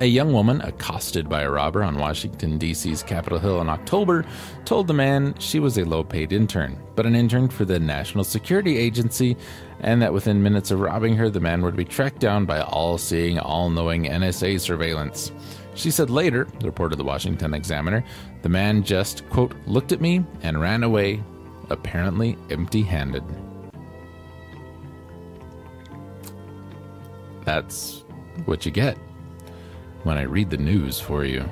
Speaker 1: A young woman accosted by a robber on Washington, D.C.'s Capitol Hill in October told the man she was a low paid intern, but an intern for the National Security Agency, and that within minutes of robbing her, the man would be tracked down by all seeing, all knowing NSA surveillance. She said later, reported the Washington Examiner, the man just, quote, looked at me and ran away, apparently empty handed. That's what you get when I read the news for you.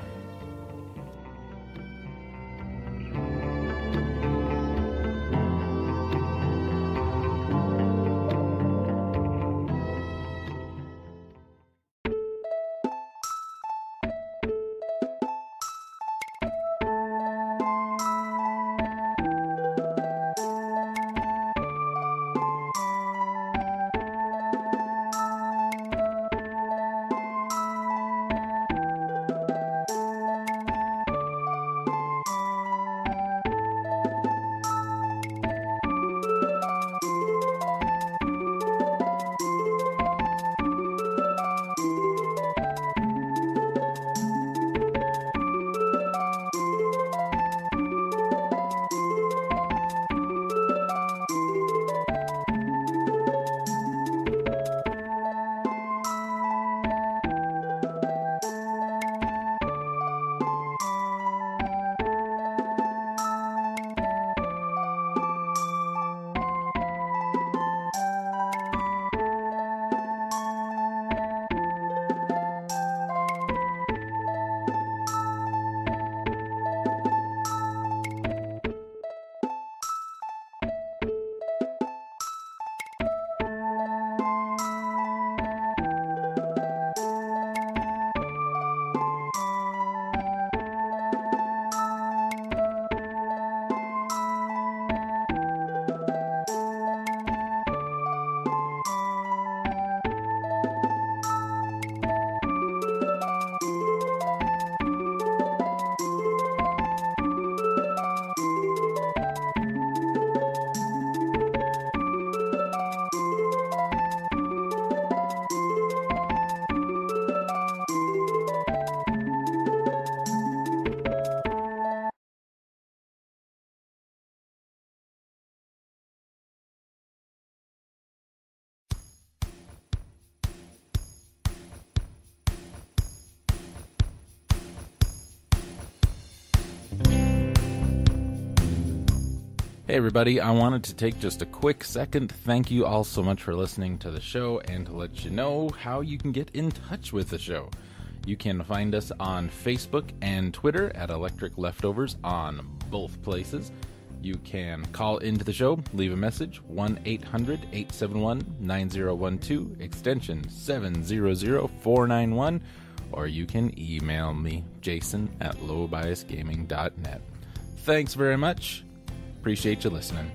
Speaker 1: Everybody, I wanted to take just a quick second. Thank you all so much for listening to the show and to let you know how you can get in touch with the show. You can find us on Facebook and Twitter at Electric Leftovers on both places. You can call into the show, leave a message 1 800 871 9012, extension 700491, or you can email me, jason at lowbiasgaming.net. Thanks very much. Appreciate you listening.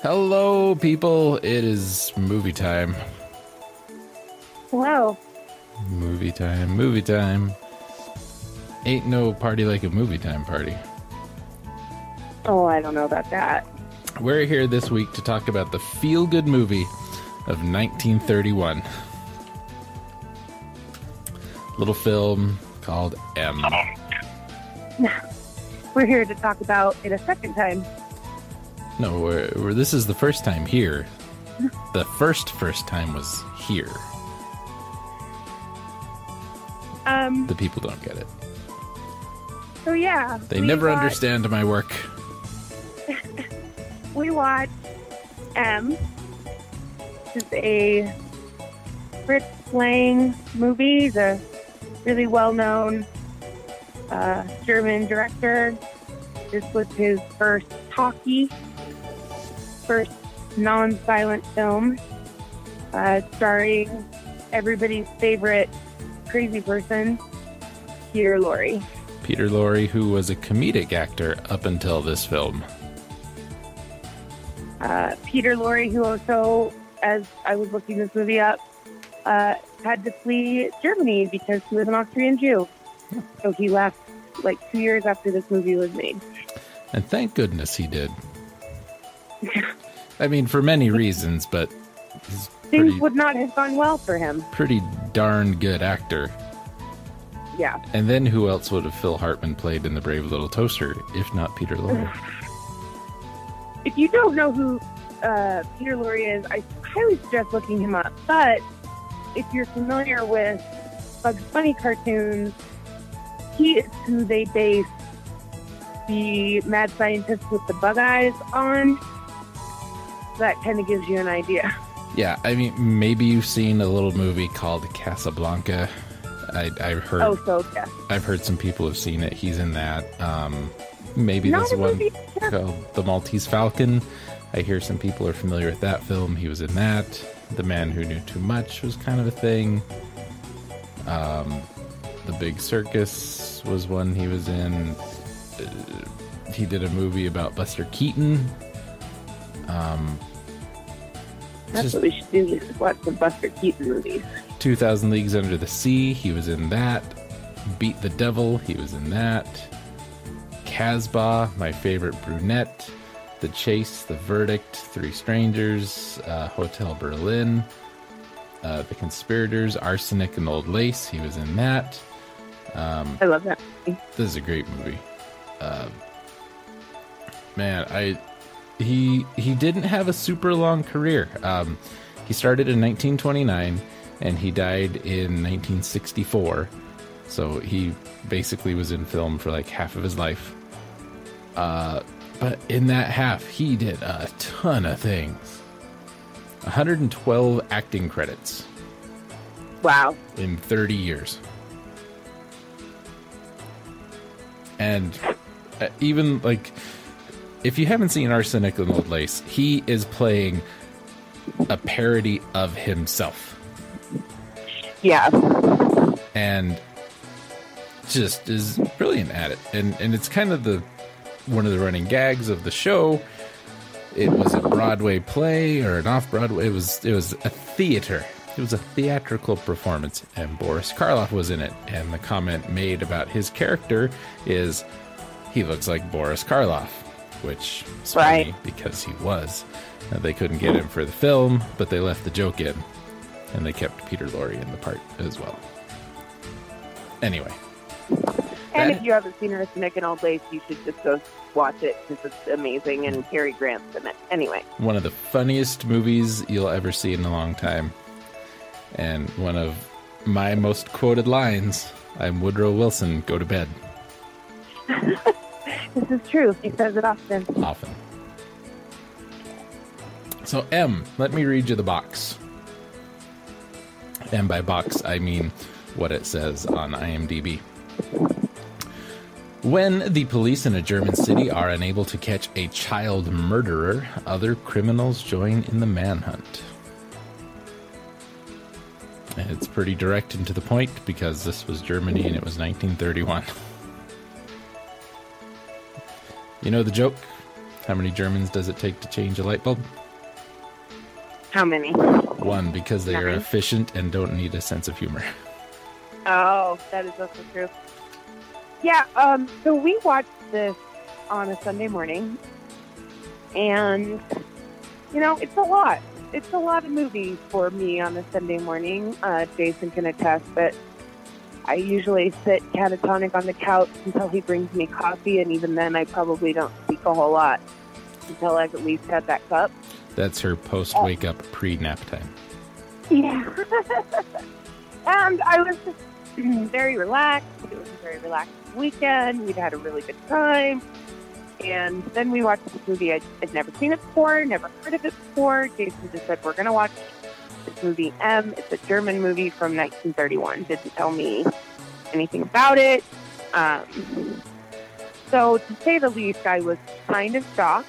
Speaker 1: Hello, people. It is movie time.
Speaker 2: Hello.
Speaker 1: Movie time. Movie time. Party like a movie time party.
Speaker 2: Oh, I don't know about that.
Speaker 1: We're here this week to talk about the feel good movie of 1931. Little film called M.
Speaker 2: We're here to talk about it a second time.
Speaker 1: No, we're, we're, this is the first time here. The first first time was here.
Speaker 2: Um,
Speaker 1: The people don't get it.
Speaker 2: So yeah,
Speaker 1: They
Speaker 2: we
Speaker 1: never
Speaker 2: watched-
Speaker 1: understand my work.
Speaker 2: We watched M, which is a Fritz Lang movie. He's a really well-known uh, German director. This was his first talkie, first non-silent film, uh, starring everybody's favorite crazy person, Peter Lorre.
Speaker 1: Peter Lorre, who was a comedic actor up until this film.
Speaker 2: uh, Peter Lorre, who also, as I was looking this movie up, uh, had to flee Germany because he was an Austrian Jew. So he left like two years after this movie was made.
Speaker 1: And thank goodness he did. I mean, for many reasons, but
Speaker 2: Things
Speaker 1: pretty,
Speaker 2: would not have gone well for him.
Speaker 1: pretty darn good actor.
Speaker 2: Yeah.
Speaker 1: And then who else would have Phil Hartman played in The Brave Little Toaster if not Peter Lorre?
Speaker 2: If you don't know who uh, Peter Lorre is, I highly suggest looking him up. But if you're familiar with Bugs Bunny cartoons, he is who they base the mad scientist with the bug eyes on. That kind of gives you an idea.
Speaker 1: Yeah, I mean, maybe you've seen a little movie called Casablanca. I, I've heard
Speaker 2: Oh, so yeah.
Speaker 1: I've heard some people have seen it. He's in that. Um, maybe
Speaker 2: Not a
Speaker 1: one.
Speaker 2: Yeah.
Speaker 1: called The Maltese Falcon. I hear some people are familiar with that film. He was in that. The Man Who Knew Too Much was kind of a thing. Um, the Big Circus was one he was in. Uh, he did a movie about Buster Keaton. Um,
Speaker 2: That's
Speaker 1: just-
Speaker 2: what we should do. Is watch some Buster Keaton movies.
Speaker 1: 2000 Leagues Under the Sea, he was in that. Beat the Devil, he was in that. Casbah, my favorite brunette. The Chase, The Verdict, Three Strangers, uh, Hotel Berlin. Uh, the Conspirators, Arsenic and Old Lace, he was in that. Um,
Speaker 2: I love that. movie.
Speaker 1: this is a great movie. Uh, man, I he he didn't have a super long career. Um, he started in 1929 and he died in 1964. So he basically was in film for like half of his life. Uh, but in that half, he did a ton of things. 112 acting credits
Speaker 2: Wow.
Speaker 1: in 30 years. And uh, even like, if you haven't seen Arsenic and Old Lace, he is playing a parody of himself
Speaker 2: Yeah.
Speaker 1: and just is brilliant at it. And and it's kind of the one of the running gags of the show. It was a Broadway play or an off Broadway. It was it was a theater. It was a theatrical performance, and Boris Karloff was in it. And the comment made about his character is he looks like Boris Karloff, which is funny
Speaker 2: Right.
Speaker 1: because he was. Uh, they couldn't get him for the film, but they left the joke in, and they kept Peter Lorre in the part as well. Anyway,
Speaker 2: And
Speaker 1: That-
Speaker 2: if you haven't seen Arsenic and Old Lace, you should just go watch it because it's amazing and Cary Grant's in it. Anyway,
Speaker 1: one of the funniest movies you'll ever see in a long time. And one of my most quoted lines I'm Woodrow Wilson, go to bed.
Speaker 2: this is true. He says it often.
Speaker 1: Often. So, M, let me read you the box. And by box, I mean what it says on IMDb. When the police in a German city are unable to catch a child murderer, other criminals join in the manhunt. It's pretty direct and to the point because this was Germany and it was 1931. You know the joke? How many Germans does it take to change a light bulb?
Speaker 2: How many?
Speaker 1: One, because they are efficient and don't need a sense of humor.
Speaker 2: Oh, that is also true. Yeah, um, so we watched this on a Sunday morning, and, you know, it's a lot. it's a lot of movies for me on a Sunday morning. Uh, Jason can attest that I usually sit catatonic on the couch until he brings me coffee, and even then, I probably don't speak a whole lot until I've at least had that cup.
Speaker 1: That's her post wake up pre nap time.
Speaker 2: Yeah. and I was just very relaxed. It was a very relaxed weekend. We'd had a really good time. And then we watched this movie. I'd, I'd never seen it before, never heard of it before. Jason just said, We're going to watch this movie, M. It's a German movie from 1931. Didn't tell me anything about it. Um, so, to say the least, I was kind of shocked.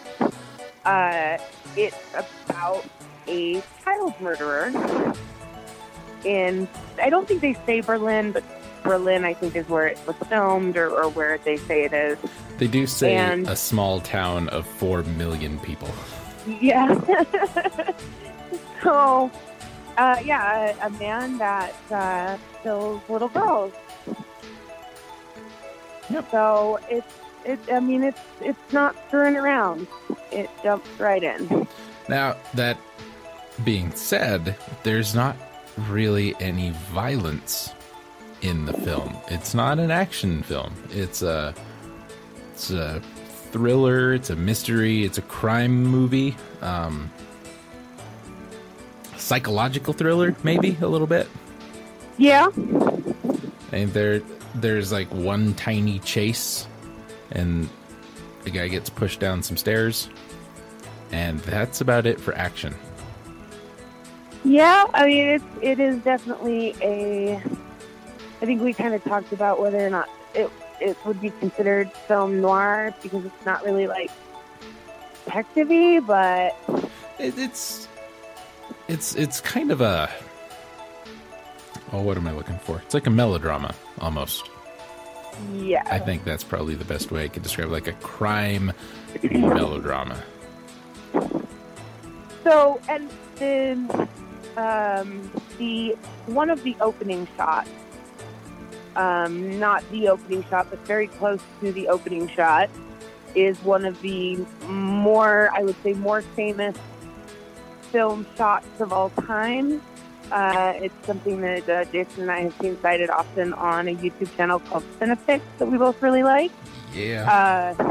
Speaker 2: Uh, it's about a child murderer. And I don't think they say Berlin, but Berlin, I think, is where it was filmed or, or where they say it is.
Speaker 1: They do say
Speaker 2: And-
Speaker 1: a small town of 4 million people.
Speaker 2: Yeah. so, uh, yeah, a, a man that uh, kills little girls.
Speaker 1: Yep.
Speaker 2: So it's it. I mean, it's it's not screwing around. It jumps right in.
Speaker 1: Now, that being said, there's not really any violence in the film. It's not an action film. It's a it's a thriller, it's a mystery, it's a crime movie. Um psychological thriller maybe a little bit.
Speaker 2: Yeah.
Speaker 1: And there there's like one tiny chase and the guy gets pushed down some stairs and that's about it for action.
Speaker 2: Yeah, I mean it's it is definitely a. I think we kind of talked about whether or not it it would be considered film noir because it's not really like detective but
Speaker 1: It, it's it's it's kind of a oh what am I looking for? It's like a melodrama almost.
Speaker 2: Yeah,
Speaker 1: I think that's probably the best way I could describe it, like a crime melodrama.
Speaker 2: So and then um, the one of the opening shots, um, not the opening shot, but very close to the opening shot, is one of the more I would say more famous film shots of all time. Uh, it's something that uh, Jason and I have seen cited often on a YouTube channel called Cinefix that we both really like.
Speaker 1: Yeah,
Speaker 2: Uh,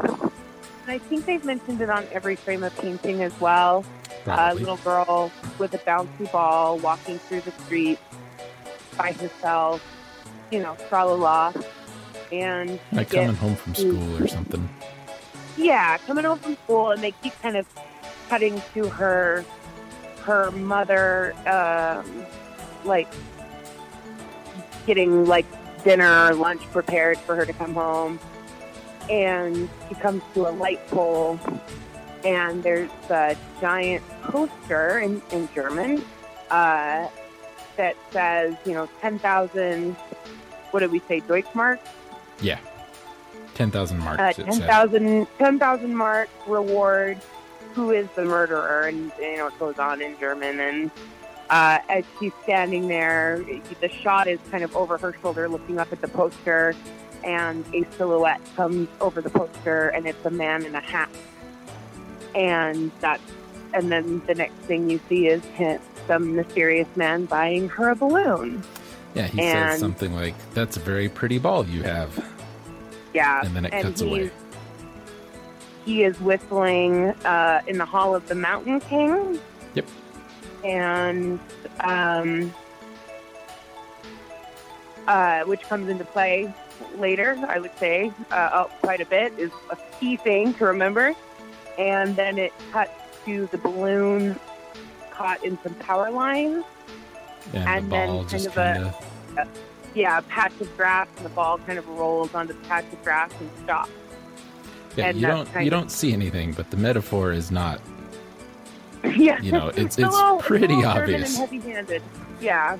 Speaker 2: and I think they've mentioned it on Every Frame a Painting as well. A
Speaker 1: probably.
Speaker 2: little girl with a bouncy ball walking through the street by herself, you know, tra la la. And
Speaker 1: like coming home from school or something.
Speaker 2: yeah, coming home from school, and they keep kind of cutting to her, her mother, um, like getting like dinner or lunch prepared for her to come home, and she comes to a light pole, and there's a giant poster in in German uh, that says, you know, ten thousand. What did we say, Deutschmark?
Speaker 1: Yeah, ten thousand marks.
Speaker 2: uh, 10,000 10,000 mark reward. Who is the murderer? And you know it goes on in German. And uh, as she's standing there, the shot is kind of over her shoulder, looking up at the poster, and a silhouette comes over the poster, and it's a man in a hat. And that's, and then the next thing you see is him, some mysterious man buying her a balloon.
Speaker 1: Yeah, he
Speaker 2: and-
Speaker 1: says something like, "That's a very pretty ball you have,"
Speaker 2: Yeah,
Speaker 1: and then it cuts
Speaker 2: he's-
Speaker 1: away.
Speaker 2: He is whistling uh, in the Hall of the Mountain King.
Speaker 1: Yep.
Speaker 2: And um, uh, which comes into play later, I would say, uh, oh, quite a bit, is a key thing to remember. And then it cuts to the balloon caught in some power lines.
Speaker 1: And,
Speaker 2: and
Speaker 1: the
Speaker 2: then kind of a-
Speaker 1: kind of
Speaker 2: Yeah, a patch of grass, and the ball kind of rolls onto the patch of grass and stops.
Speaker 1: Yeah.
Speaker 2: and
Speaker 1: You don't you don't see anything, but the metaphor is not.
Speaker 2: yeah,
Speaker 1: You know, it's- it's
Speaker 2: little-
Speaker 1: pretty
Speaker 2: little
Speaker 1: obvious.
Speaker 2: heavy-handed. Yeah.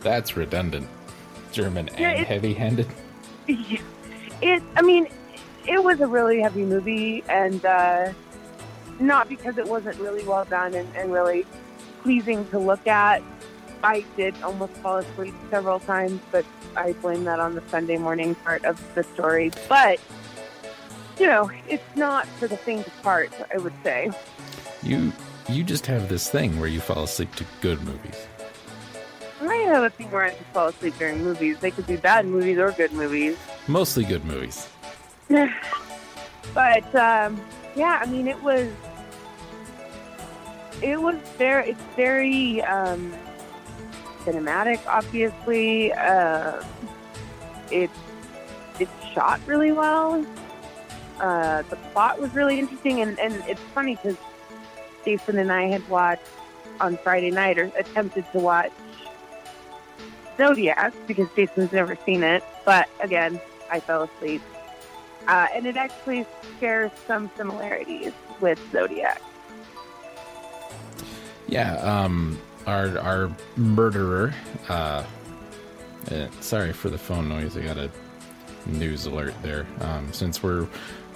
Speaker 1: That's redundant. German
Speaker 2: Yeah,
Speaker 1: and heavy-handed.
Speaker 2: Yeah. It. I mean, it was a really heavy movie, and uh, not because it wasn't really well done and, and really pleasing to look at. I did almost fall asleep several times, but I blame that on the Sunday morning part of the story. But you know, it's not for the faint of heart. I would say.
Speaker 1: You you just have this thing where you fall asleep to good movies.
Speaker 2: I have a thing where I just fall asleep during movies. They could be bad movies or good movies.
Speaker 1: Mostly good movies.
Speaker 2: but um, yeah, I mean, it was it was very it's very um, cinematic. Obviously, uh, it's it's shot really well. Uh, the plot was really interesting, and, and it's funny because Jason and I had watched on Friday night or attempted to watch Zodiac because Jason's never seen it. But again, I fell asleep. Uh, and it actually shares some similarities with Zodiac.
Speaker 1: Yeah, um, our our murderer. Uh, uh, sorry for the phone noise. I got a news alert there. Um, since we're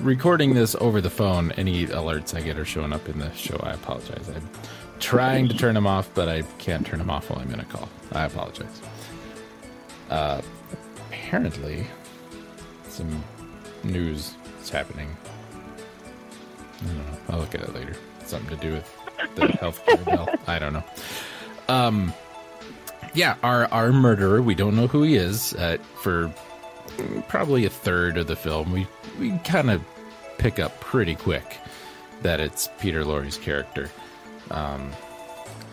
Speaker 1: recording this over the phone, any alerts I get are showing up in the show. I apologize. I'm trying to turn them off, but I can't turn them off while I'm in a call. I apologize. Uh, apparently, some news is happening. I don't know. I'll look at it later. Something to do with the healthcare bill. I don't know. Um, yeah, our our murderer. We don't know who he is. Uh, for probably a third of the film, we we kind of pick up pretty quick that it's Peter Lorre's character, um,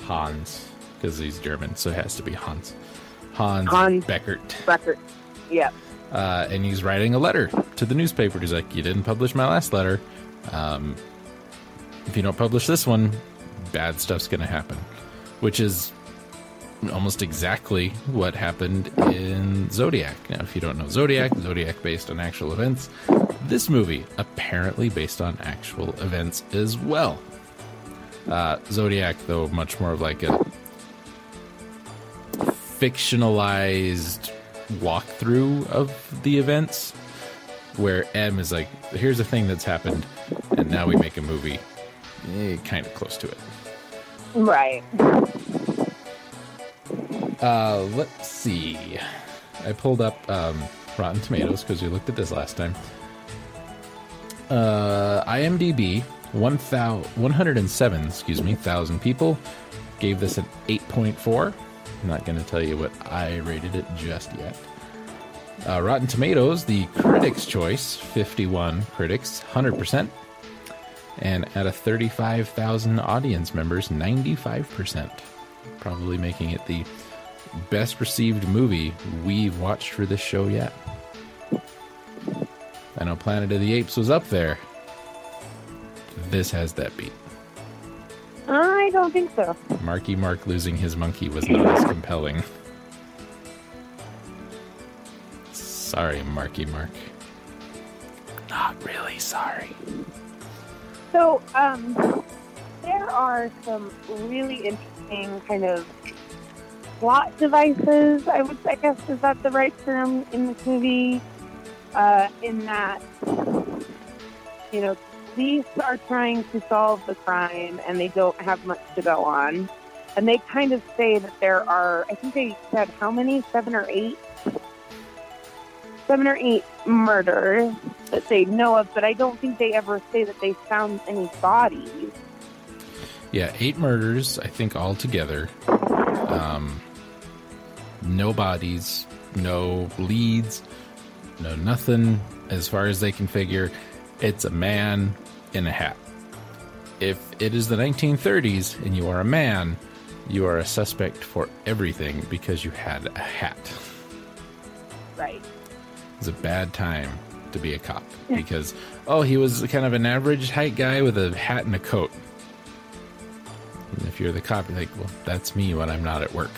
Speaker 1: Hans, because he's German, so it has to be Hans. Hans,
Speaker 2: Hans
Speaker 1: Beckert.
Speaker 2: Beckert. Yeah.
Speaker 1: Uh, and he's writing a letter to the newspaper. He's like, "You didn't publish my last letter. Um, if you don't publish this one, bad stuff's going to happen," which is almost exactly what happened in Zodiac. Now, if you don't know Zodiac, Zodiac based on actual events. This movie apparently based on actual events as well. Uh, Zodiac, though, much more of like a fictionalized walkthrough of the events, where M is like, "Here's a thing that's happened, and now we make a movie." Eh, kind of close to it.
Speaker 2: Right.
Speaker 1: Uh, let's see. I pulled up um, Rotten Tomatoes because we looked at this last time. Uh, IMDb, 1, 107, excuse me, thousand people gave this an 8.4. I'm not going to tell you what I rated it just yet. Uh, Rotten Tomatoes, the critics' choice, 51 critics, 100%. And at a 35,000 audience members, 95%. Probably making it the best received movie we've watched for this show yet. I know Planet of the Apes was up there. This has that beat.
Speaker 2: I don't think so.
Speaker 1: Marky Mark losing his monkey was not as compelling. Sorry, Marky Mark. Not really sorry.
Speaker 2: So, um, there are some really interesting kind of plot devices. I would, I guess, is that the right term in this movie? Uh, in that, you know, police are trying to solve the crime and they don't have much to go on. And they kind of say that there are, I think they said how many? Seven or eight? Seven or eight murders that they know of, but I don't think they ever say that they found any bodies.
Speaker 1: Yeah, eight murders, I think, altogether. Um, no bodies, no leads, no nothing. As far as they can figure, it's a man in a hat. If it is the 1930s and you are a man, you are a suspect for everything because you had a hat.
Speaker 2: Right.
Speaker 1: It's a bad time to be a cop because, oh, he was kind of an average height guy with a hat and a coat. And if you're the cop, you're like, well, that's me when I'm not at work.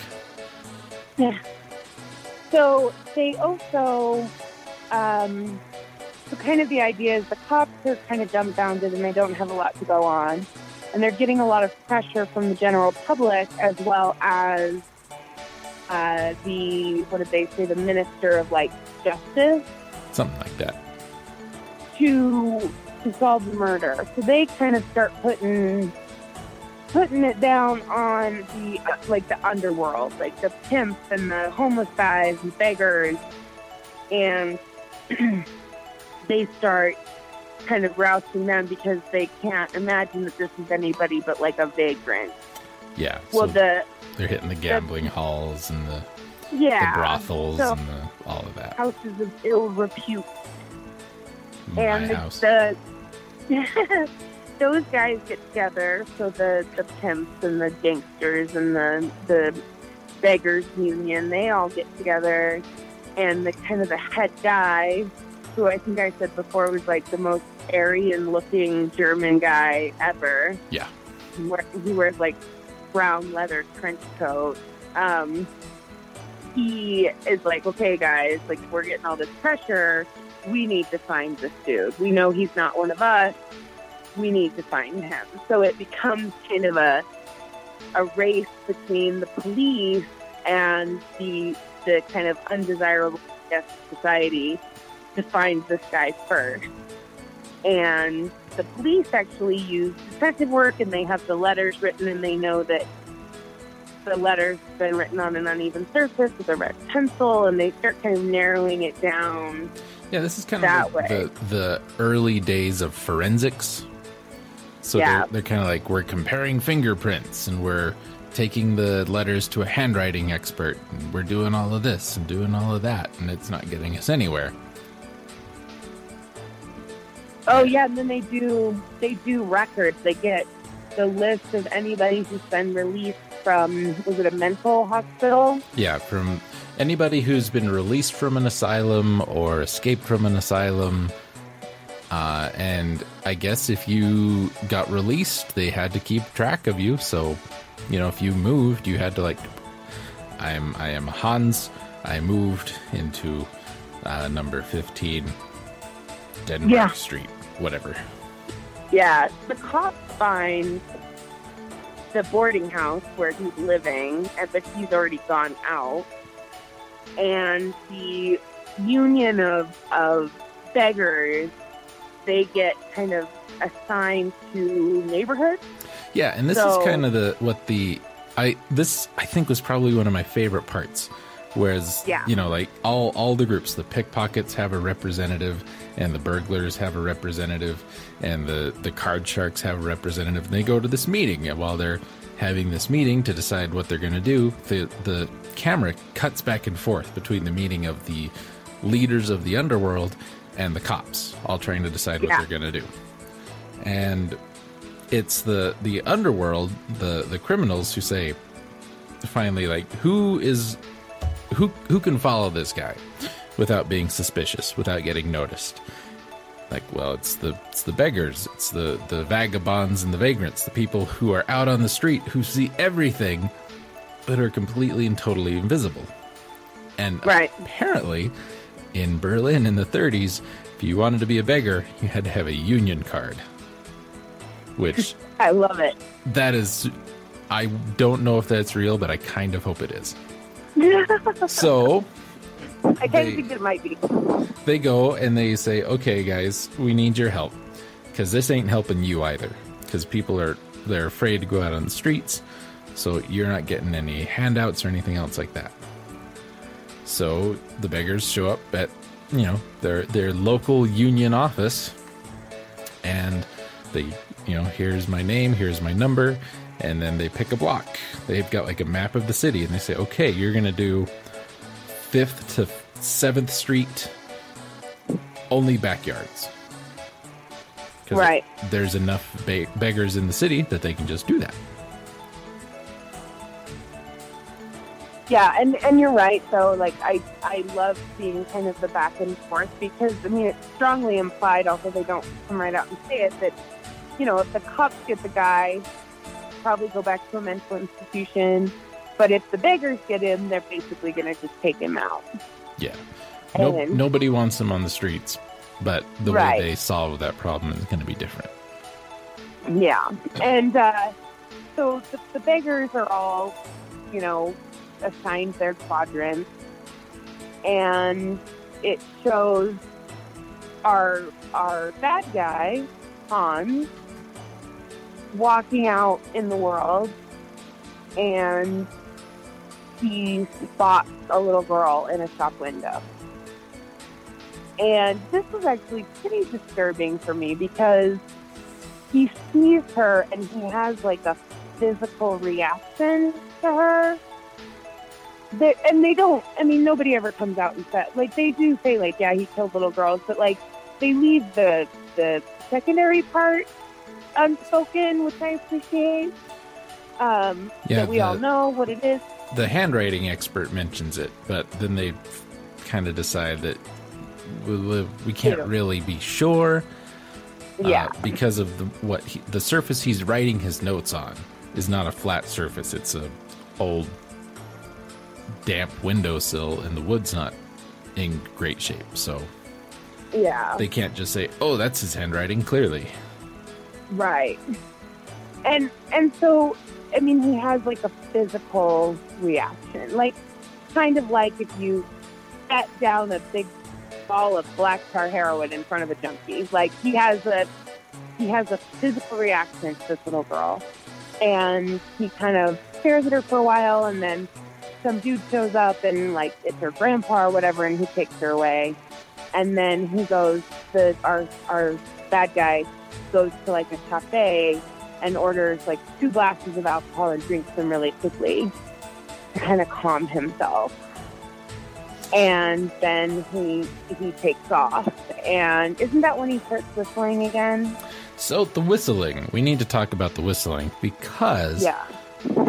Speaker 2: Yeah. So they also, um, so kind of the idea is the cops are kind of dumbfounded and they don't have a lot to go on. And they're getting a lot of pressure from the general public as well as uh, the, what did they say, the Minister of like Justice
Speaker 1: Something like that.
Speaker 2: to to solve the murder. So they kind of start putting putting it down on the like the underworld, like the pimps and the homeless guys and beggars, and they start kind of rousting them because they can't imagine that this is anybody but like a vagrant.
Speaker 1: Yeah.
Speaker 2: Well,
Speaker 1: so
Speaker 2: the
Speaker 1: they're hitting the gambling halls and the,
Speaker 2: yeah
Speaker 1: the brothels
Speaker 2: so-
Speaker 1: and the, all of that.
Speaker 2: houses of ill repute,
Speaker 1: My
Speaker 2: and
Speaker 1: house.
Speaker 2: the those guys get together. So the the pimps and the gangsters and the the beggars union, they all get together, and the kind of the head guy, who I think I said before was like the most Aryan looking German guy ever.
Speaker 1: Yeah.
Speaker 2: He wear- he wears like brown leather trench coat. Um, he is like, okay, guys, like we're getting all this pressure. We need to find this dude. We know he's not one of us. We need to find him. So it becomes kind of a a race between the police and the the kind of undesirable guest society to find this guy first. And the police actually use detective work and they have the letters written and they know that the letters have been written on an uneven surface with a red pencil and they start kind of narrowing it down.
Speaker 1: Yeah, this is kind
Speaker 2: that
Speaker 1: of
Speaker 2: way.
Speaker 1: the, the the early days of forensics. So
Speaker 2: Yeah.
Speaker 1: they're, they're kind of like we're comparing fingerprints and we're taking the letters to a handwriting expert and we're doing all of this and doing all of that and it's not getting us anywhere.
Speaker 2: Oh yeah, and then they do they do records. They get the list of anybody who's been released from was it a mental hospital?
Speaker 1: Yeah, from anybody who's been released from an asylum or escaped from an asylum. Uh, and I guess if you got released, they had to keep track of you. So, you know, if you moved, you had to like, I'm I am Hans. I moved into uh, number fifteen, Denmark
Speaker 2: Yeah.
Speaker 1: Street, whatever.
Speaker 2: Yeah, the cops find the boarding house where he's living, but he's already gone out. And the union of of beggars, they get kind of assigned to neighborhoods.
Speaker 1: Yeah, and this
Speaker 2: So-
Speaker 1: is kind of the what the I this I think was probably one of my favorite parts. Whereas
Speaker 2: Yeah.
Speaker 1: you know, like all all the groups, the pickpockets have a representative and the burglars have a representative and the the card sharks have a representative. And they go to this meeting and while they're having this meeting to decide what they're going to do, the the camera cuts back and forth between the meeting of the leaders of the underworld and the cops, all trying to decide what
Speaker 2: Yeah.
Speaker 1: they're going to do. And it's the the underworld, the the criminals who say finally like who is who who can follow this guy without being suspicious, without getting noticed. Like, well, it's the it's the beggars, it's the the vagabonds and the vagrants, the people who are out on the street who see everything but are completely and totally invisible. And
Speaker 2: Right.
Speaker 1: apparently in Berlin in the 30s, if you wanted to be a beggar, you had to have a union card. Which
Speaker 2: I love it.
Speaker 1: that is I don't know if that's real, but I kind of hope it is. So
Speaker 2: I kind of think it might be.
Speaker 1: they go and they say, "Okay, guys, we need your help because this ain't helping you either. Because people are they're afraid to go out on the streets, so you're not getting any handouts or anything else like that." So the beggars show up at you know their their local union office, and they you know here's my name, here's my number, and then they pick a block. They've got like a map of the city, and they say, "Okay, you're gonna do." Fifth to Seventh Street, only backyards.
Speaker 2: Right.
Speaker 1: There's enough be- beggars in the city that they can just do that.
Speaker 2: Yeah, and and you're right. So like I I love seeing kind of the back and forth because I mean it's strongly implied, although they don't come right out and say it, that you know if the cops get the guy, probably go back to a mental institution. But if the beggars get him, they're basically going to just take him out.
Speaker 1: Yeah. No,
Speaker 2: And-
Speaker 1: nobody wants him on the streets, but the
Speaker 2: Right.
Speaker 1: way they solve that problem is going to be different.
Speaker 2: Yeah, and uh, so the, the beggars are all, you know, assigned their quadrants, and it shows our our bad guy Hans walking out in the world, and he spots a little girl in a shop window, And this was actually pretty disturbing for me because he sees her and he has like a physical reaction to her. They, and they don't, I mean, nobody ever comes out and said, like, they do say, like, yeah, he killed little girls, but, like, they leave the, the secondary part unspoken, which I appreciate. Um,
Speaker 1: Yeah,
Speaker 2: that we all know what it is.
Speaker 1: The handwriting expert mentions it, but then they kind of decide that we, we- we can't really be sure. uh,
Speaker 2: Yeah.
Speaker 1: because of the what he, the surface he's writing his notes on is not a flat surface. It's a old damp windowsill, and the wood's not in great shape. So
Speaker 2: yeah.
Speaker 1: they can't just say, "Oh, that's his handwriting." Clearly,
Speaker 2: Right. And and so I mean he has like a physical reaction. Like kind of like if you set down a big ball of black tar heroin in front of a junkie. Like he has a he has a physical reaction to this little girl. And he kind of stares at her for a while and then some dude shows up and like it's her grandpa or whatever and he takes her away. And then he goes the our our bad guy goes to like a cafe and orders like two glasses of alcohol and drinks them really quickly to kind of calm himself. And then he he takes off. And isn't that when he starts whistling again?
Speaker 1: so the whistling. We need to talk about the whistling because
Speaker 2: Yeah.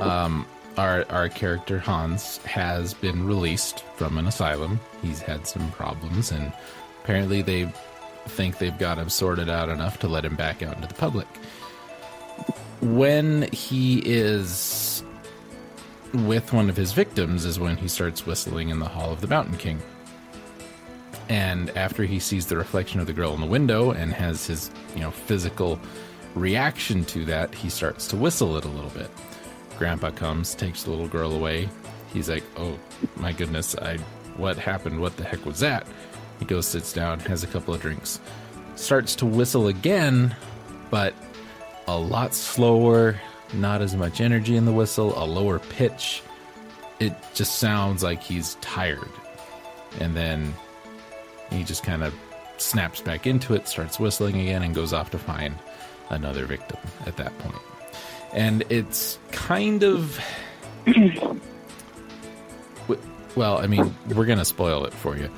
Speaker 1: um, our our character Hans has been released from an asylum. He's had some problems, and apparently they think they've got him sorted out enough to let him back out into the public. When he is with one of his victims, is when he starts whistling in the Hall of the Mountain King. And after he sees the reflection of the girl in the window and has his, you know, physical reaction to that, he starts to whistle it a little bit. Grandpa comes, takes the little girl away. He's like, "Oh my goodness, I what happened? What the heck was that?" He goes, sits down, has a couple of drinks, starts to whistle again, but a lot slower, not as much energy in the whistle, a lower pitch. It just sounds like he's tired. And then he just kind of snaps back into it, starts whistling again, and goes off to find another victim at that point. And it's kind of. well, I mean, we're going to spoil it for you.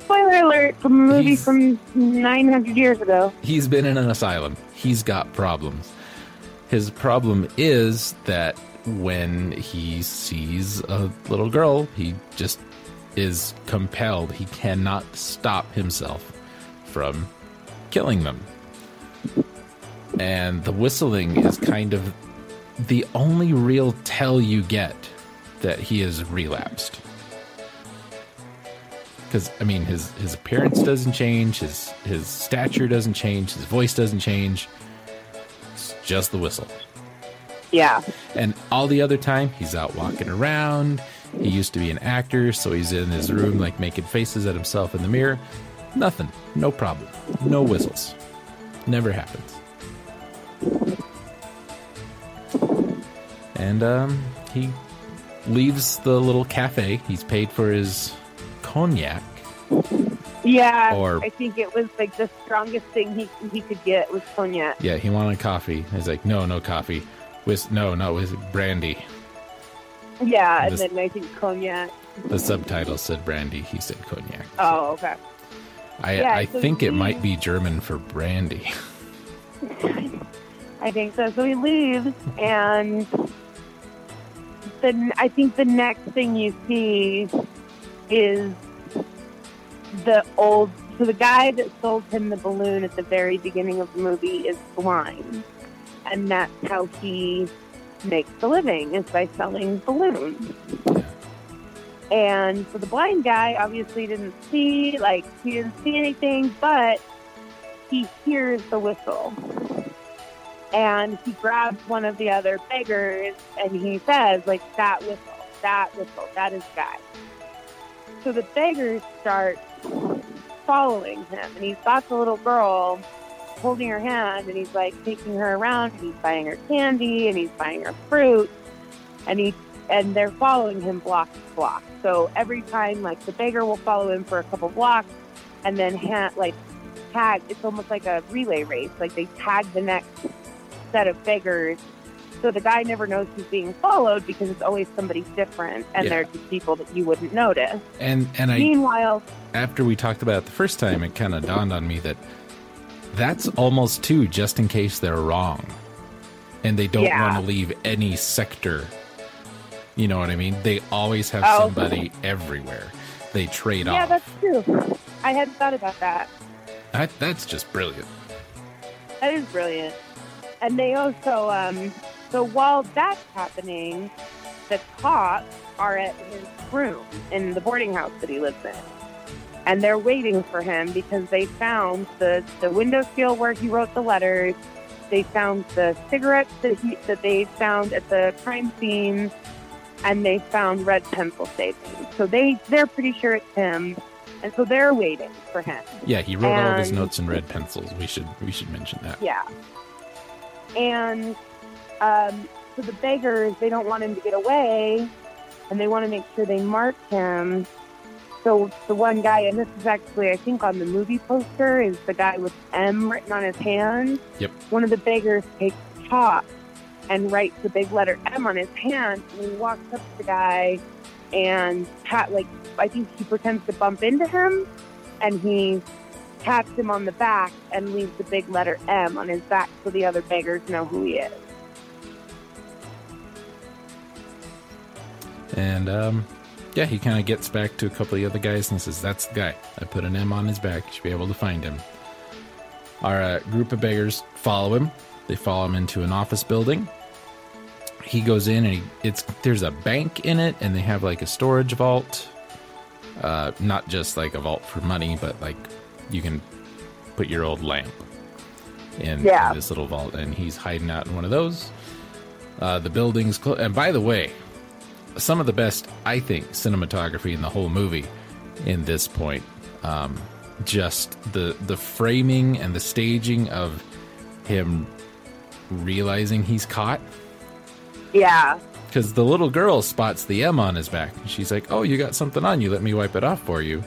Speaker 2: Spoiler alert from a movie
Speaker 1: He's-
Speaker 2: from 900 years ago.
Speaker 1: He's been in an asylum, he's got problems. His problem is that when he sees a little girl, he just is compelled. He cannot stop himself from killing them. And the whistling is kind of the only real tell you get that he has relapsed. Because I mean, his his appearance doesn't change, his his stature doesn't change, his voice doesn't change. It's just the whistle.
Speaker 2: Yeah.
Speaker 1: And all the other time, he's out walking around. He used to be an actor, so he's in his room, like making faces at himself in the mirror. Nothing. No problem. No whistles. Never happens. And um, he leaves the little cafe. He's paid for his cognac.
Speaker 2: Yeah.
Speaker 1: Or-
Speaker 2: I think it was like the strongest thing he he could get was cognac.
Speaker 1: Yeah, he wanted coffee. He's like, no, no coffee. With no, no, with brandy.
Speaker 2: Yeah, and
Speaker 1: This-
Speaker 2: then I think cognac.
Speaker 1: The subtitle said brandy. He said cognac.
Speaker 2: Oh, okay.
Speaker 1: I,
Speaker 2: yeah,
Speaker 1: I
Speaker 2: so
Speaker 1: think it might be German for brandy.
Speaker 2: I think so. So he leaves, and then I think the next thing you see is the old. So the guy that sold him the balloon at the very beginning of the movie is blind, and that's how he makes a living is by selling balloons. And so the blind guy obviously didn't see, like, he didn't see anything, but he hears the whistle. And he grabs one of the other beggars and he says, like, that whistle, that whistle, that is guy. So the beggars start following him. And he's got the little girl holding her hand and he's like taking her around and he's buying her candy and he's buying her fruit. And he and they're following him block to block. So every time, like the beggar will follow him for a couple blocks, and then ha- like tag. It's almost like a relay race. Like they tag the next set of beggars. So the guy never knows who's being followed because it's always somebody different, and
Speaker 1: Yeah.
Speaker 2: they're just people that you wouldn't notice.
Speaker 1: And and I
Speaker 2: Meanwhile,
Speaker 1: after we talked about it the first time, it kind of dawned on me that that's almost two, just in case they're wrong, and they don't
Speaker 2: Yeah.
Speaker 1: want to leave any sector. You know what I mean? They always have
Speaker 2: Oh.
Speaker 1: somebody everywhere. They trade
Speaker 2: yeah,
Speaker 1: off.
Speaker 2: Yeah, that's true. I hadn't thought about that.
Speaker 1: That, that's just brilliant.
Speaker 2: That is brilliant. And they also, um, so while that's happening, the cops are at his room in the boarding house that he lives in. And they're waiting for him because they found the, the window sill where he wrote the letters. They found the cigarettes that he that they found at the crime scene, and they found red pencil shavings. So they they're pretty sure it's him, and so they're waiting for him.
Speaker 1: Yeah, he wrote all of his notes in red pencils. We should we should mention that.
Speaker 2: Yeah. And um, so the beggars, they don't want him to get away, and they want to make sure they mark him. So the one guy, and this is actually, I think, on the movie poster, is the guy with M written on his hand.
Speaker 1: Yep.
Speaker 2: One of the beggars takes chalk and writes the big letter M on his hand, and he walks up to the guy and pat, like, I think he pretends to bump into him, and he taps him on the back and leaves the big letter M on his back so the other beggars know who he is.
Speaker 1: And um, yeah, he kind of gets back to a couple of the other guys and says, "That's the guy. I put an M on his back. You should be able to find him." Our uh, group of beggars follow him. They follow him into an office building. He goes in and he, it's there's a bank in it, and they have like a storage vault. Uh, not just like a vault for money, but like you can put your old lamp in,
Speaker 2: Yeah.
Speaker 1: in this little vault, and he's hiding out in one of those. Uh, the building's clo- and by the way, some of the best, I think, cinematography in the whole movie. In this point, um, just the the framing and the staging of him realizing he's caught.
Speaker 2: Yeah.
Speaker 1: Because the little girl spots the M on his back. She's like, "Oh, you got something on you. Let me wipe it off for you."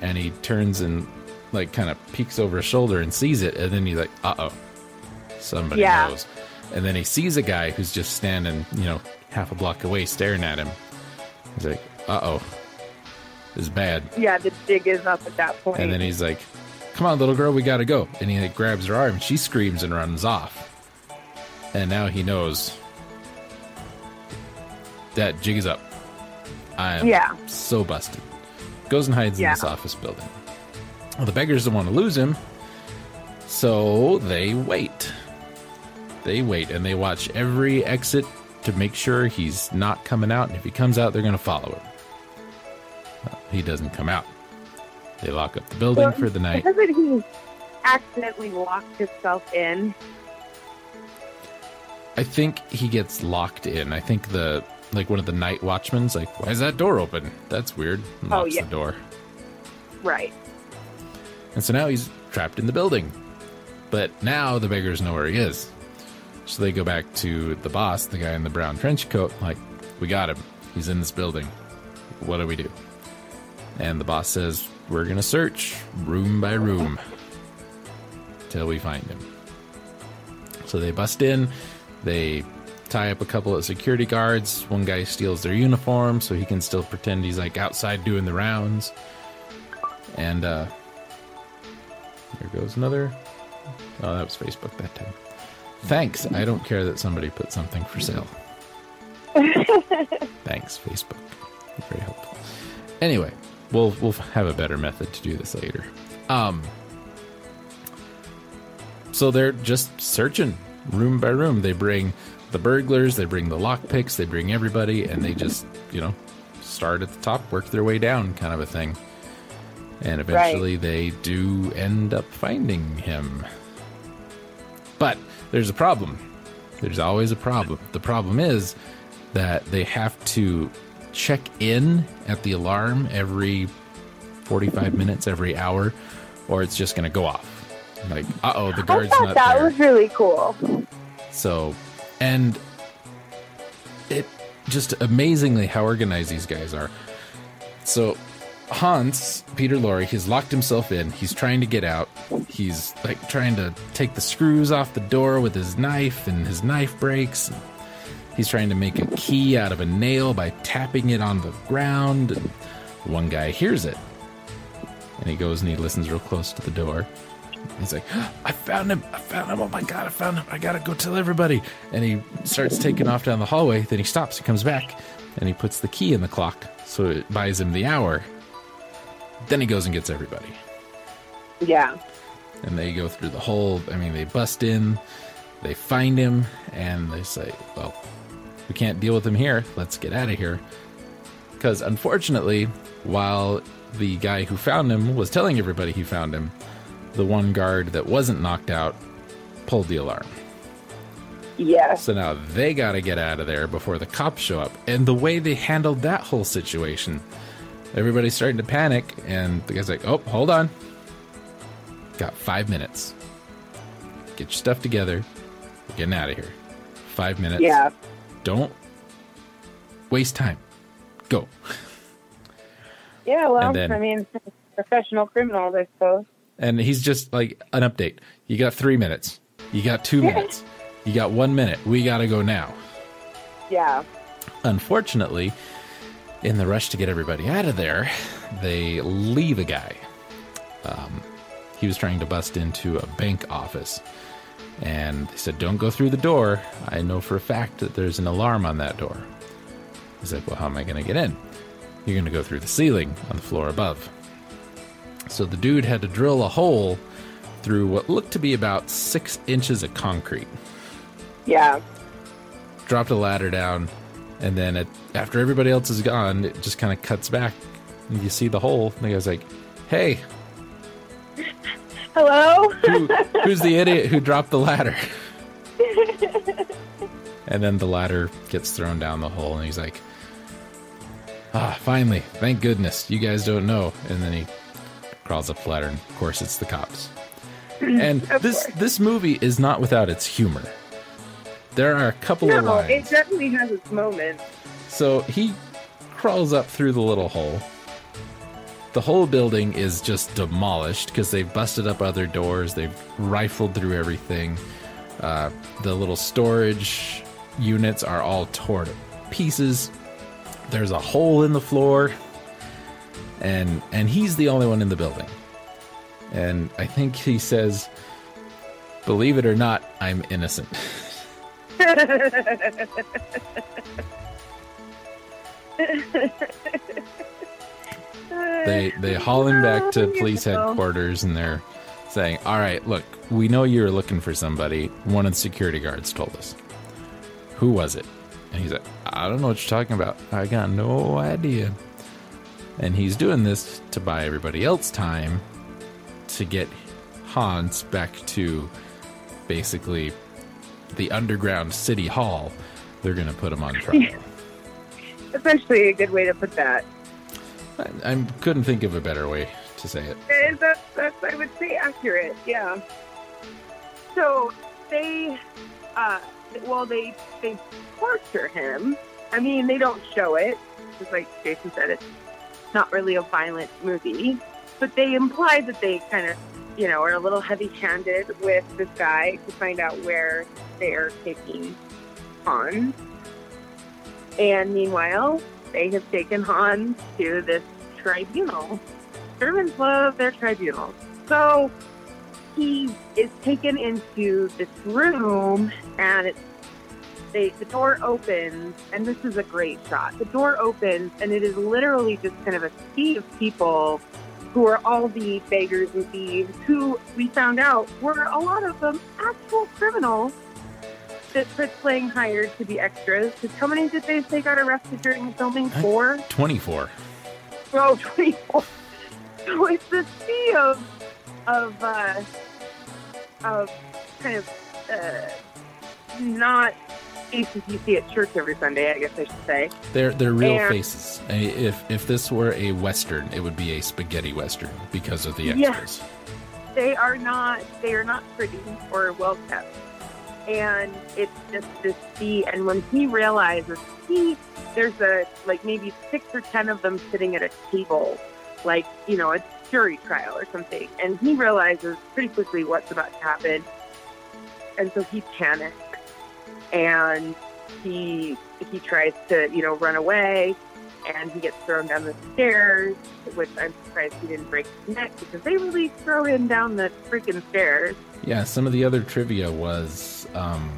Speaker 1: And he turns and like kind of peeks over his shoulder and sees it, and then he's like, "Uh oh, somebody
Speaker 2: Yeah.
Speaker 1: knows." And then he sees a guy who's just standing, you know, half a block away, staring at him. He's like, "Uh oh, this is bad."
Speaker 2: Yeah, the jig is up at that point.
Speaker 1: And then he's like, "Come on, little girl, we gotta go." And he like grabs her arm. She screams and runs off. And now he knows that jig is up. I am
Speaker 2: Yeah.
Speaker 1: so busted. Goes and hides
Speaker 2: Yeah.
Speaker 1: in this office building. Well, the beggars don't want to lose him, so they wait. They wait and they watch every exit to make sure he's not coming out. And if he comes out, they're going to follow him. Well, he doesn't come out. They lock up the building
Speaker 2: Well,
Speaker 1: for the night.
Speaker 2: Hasn't he accidentally locked himself in?
Speaker 1: I think he gets locked in. I think the like one of the night watchmen's like, why is that door open? That's weird. And
Speaker 2: Oh,
Speaker 1: locks
Speaker 2: yeah.
Speaker 1: the door.
Speaker 2: Right.
Speaker 1: And so now he's trapped in the building. But now the beggars know where he is. So they go back to the boss, the guy in the brown trench coat, like, we got him. He's in this building. What do we do? And the boss says, we're going to search room by room till we find him. So they bust in, they tie up a couple of security guards. One guy steals their uniform so he can still pretend he's like outside doing the rounds. And uh there goes another. Oh, that was Facebook that time. Thanks. I don't care that somebody put something for sale. Thanks, Facebook. Very helpful. Anyway, we'll we'll have a better method to do this later. Um. So they're just searching room by room. They bring the burglars, they bring the lockpicks, they bring everybody, and they just you know start at the top, work their way down, kind of a thing. And eventually they do end up finding him. But there's a problem. There's always a problem. The problem is that they have to check in at the alarm every 45 minutes, every hour, or it's just going to go off. Like, uh oh, the guard's I
Speaker 2: thought
Speaker 1: not
Speaker 2: that
Speaker 1: there.
Speaker 2: was really cool.
Speaker 1: So, and it just amazingly how organized these guys are. So, Hans, Peter Lorre, he's locked himself in. He's trying to get out. He's like trying to take the screws off the door with his knife, and his knife breaks. He's trying to make a key out of a nail by tapping it on the ground. And one guy hears it, and he goes and he listens real close to the door. He's like, I found him! I found him! Oh my god, I found him! I gotta go tell everybody! And he starts taking off down the hallway. Then he stops. He comes back, and he puts the key in the clock, so it buys him the hour. Then he goes and gets everybody.
Speaker 2: Yeah.
Speaker 1: And they go through the whole. I mean, they bust in, they find him, and they say, "Well, we can't deal with him here. Let's get out of here." Because unfortunately, while the guy who found him was telling everybody he found him, the one guard that wasn't knocked out pulled the alarm.
Speaker 2: Yes.
Speaker 1: So now they got to get out of there before the cops show up. And the way they handled that whole situation, everybody's starting to panic, and the guy's like, "Oh, hold on, got five minutes. Get your stuff together. We're getting out of here. Five minutes.
Speaker 2: Yeah.
Speaker 1: Don't waste time. Go."
Speaker 2: Yeah, well,
Speaker 1: then-
Speaker 2: I mean, professional criminals, I suppose.
Speaker 1: And he's just like an update. You got three minutes. You got two minutes. You got one minute. We got to go now.
Speaker 2: Yeah.
Speaker 1: Unfortunately, in the rush to get everybody out of there, they leave a guy. Um, he was trying to bust into a bank office. And they said, Don't go through the door. I know for a fact that there's an alarm on that door. He's like, Well, how am I going to get in? You're going to go through the ceiling on the floor above. So the dude had to drill a hole through what looked to be about six inches of concrete
Speaker 2: Yeah.
Speaker 1: dropped a ladder down, and then it, after everybody else is gone, it just kind of cuts back. And you see the hole. And the guy's like, "Hey,
Speaker 2: Hello?
Speaker 1: who, who's the idiot who dropped the ladder?" and then the ladder gets thrown down the hole, and he's like, "Ah, finally! Thank goodness! You guys don't know." And then he crawls up the ladder, and of course, it's the cops. And this
Speaker 2: course.
Speaker 1: this movie is not without its humor. There are a couple of lines.
Speaker 2: it definitely has its moments.
Speaker 1: So he crawls up through the little hole. The whole building is just demolished because they've busted up other doors. They've rifled through everything. Uh, the little storage units are all torn to pieces. There's a hole in the floor, and and he's the only one in the building. And I think he says, "Believe it or not, I'm innocent." they they haul him back to police headquarters and they're saying, "All right, look, we know you were looking for somebody. One of the security guards told us. Who was it?" And he's like, "I don't know what you're talking about. I got no idea." And he's doing this to buy everybody else time to get Hans back to basically the underground city hall. They're going to put him on trial.
Speaker 2: Essentially, a good way to put that.
Speaker 1: I, I couldn't think of a better way to say it.
Speaker 2: And that's, that's, I would say, accurate. Yeah. So they, uh, well, they they torture him. I mean, they don't show it, just like Jason said. It's not really a violent movie, but they imply that they kind of, you know, are a little heavy-handed with this guy to find out where they are taking Hans. And meanwhile, they have taken Hans to this tribunal. Germans love their tribunals. So he is taken into this room, and it's they, the door opens, and this is a great shot. The door opens, and it is literally just kind of a sea of people who are all the beggars and thieves, who we found out were a lot of them actual criminals that Fritz Lang hired to be extras. Because how many did they say got arrested during the filming? Four?
Speaker 1: 24.
Speaker 2: Oh, 24. So it's the sea of, of, uh, of kind of, uh, not faces you see at church every Sunday, I guess I should say.
Speaker 1: They're they're real
Speaker 2: And-
Speaker 1: faces. I- If if this were a western, it would be a spaghetti western because of the
Speaker 2: Yeah.
Speaker 1: extras.
Speaker 2: They are not, they are not pretty or well kept. And it's just this sea. And when he realizes he, there's a, like maybe six or ten of them sitting at a table like, you know, a jury trial or something. And he realizes pretty quickly what's about to happen. And so he panics and he he tries to, you know, run away and he gets thrown down the stairs, which I'm surprised he didn't break his neck because they really throw him down the freaking stairs.
Speaker 1: Yeah, some of the other trivia was um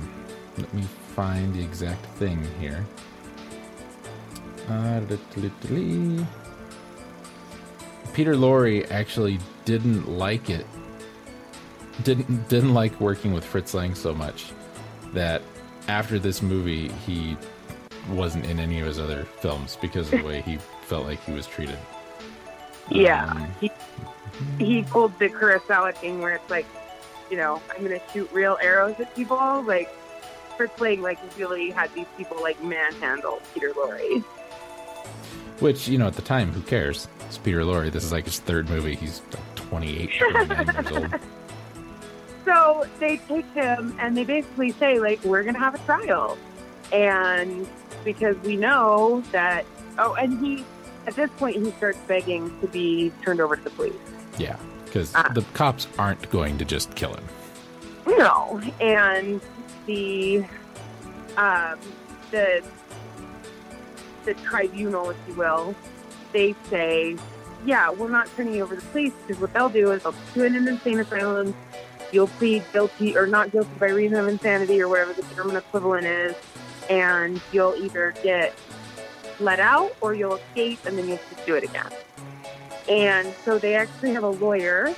Speaker 1: let me find the exact thing here. Uh, Peter Lorre actually didn't like it. Didn't didn't like working with Fritz Lang so much that after this movie he wasn't in any of his other films because of the way he felt like he was treated.
Speaker 2: Yeah,
Speaker 1: Um,
Speaker 2: he he pulled the Kurosawa thing where it's like, you know, I'm gonna shoot real arrows at people. Like Fritz Lang, like really had these people like manhandle Peter Lorre.
Speaker 1: Which, you know, at the time, who cares? It's Peter Lorre. This is like his third movie. He's like 28, 29 years old.
Speaker 2: So they take him and they basically say, like, we're going to have a trial. And because we know that, oh, and he, at this point, he starts begging to be turned over to the police.
Speaker 1: Yeah, because
Speaker 2: Ah.
Speaker 1: the cops aren't going to just kill him.
Speaker 2: No. And the, um, the, the tribunal, if you will, they say, yeah, we're not turning you over to the police because what they'll do is they'll put you in an insane asylum. You'll plead guilty or not guilty by reason of insanity or whatever the German equivalent is, and you'll either get let out or you'll escape and then you'll just do it again. And so they actually have a lawyer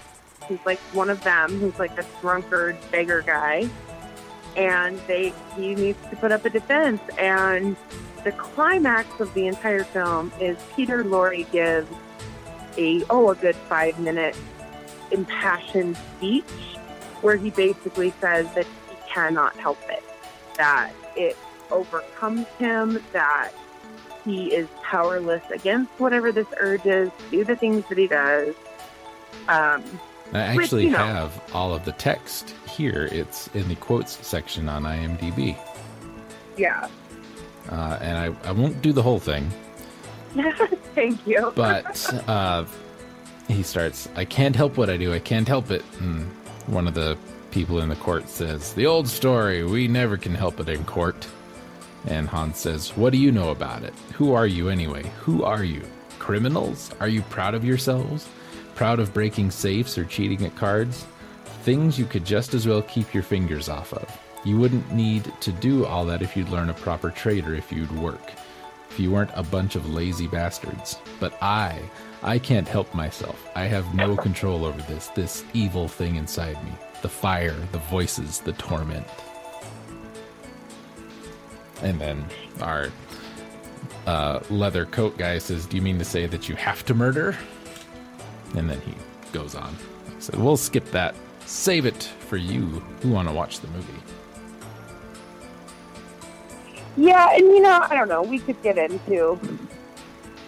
Speaker 2: who's like one of them, who's like a drunkard beggar guy, and they he needs to put up a defense. And the climax of the entire film is Peter Lorre gives a oh a good five minute impassioned speech where he basically says that he cannot help it, that it overcomes him, that he is powerless against whatever this urge is, to do the things that he does. Um,
Speaker 1: I
Speaker 2: Which,
Speaker 1: actually
Speaker 2: you know-
Speaker 1: have all of the text here. It's in the quotes section on IMDb.
Speaker 2: yeah.
Speaker 1: Uh, and I, I won't do the whole thing,
Speaker 2: Thank you.
Speaker 1: but uh, he starts, I can't help what I do. I can't help it. And one of the people in the court says, The old story, we never can help it in court. And Hans says, What do you know about it? Who are you anyway? Who are you? Criminals? Are you proud of yourselves? Proud of breaking safes or cheating at cards? Things you could just as well keep your fingers off of. You wouldn't need to do all that if you'd learn a proper trade or if you'd work. If you weren't a bunch of lazy bastards. But I, I can't help myself. I have no control over this, this evil thing inside me. The fire, the voices, the torment. And then our uh, leather coat guy says, Do you mean to say that you have to murder? And then he goes on. Said, We'll skip that. Save it for you who want to watch the movie.
Speaker 2: Yeah, and you know, I don't know. We could get into,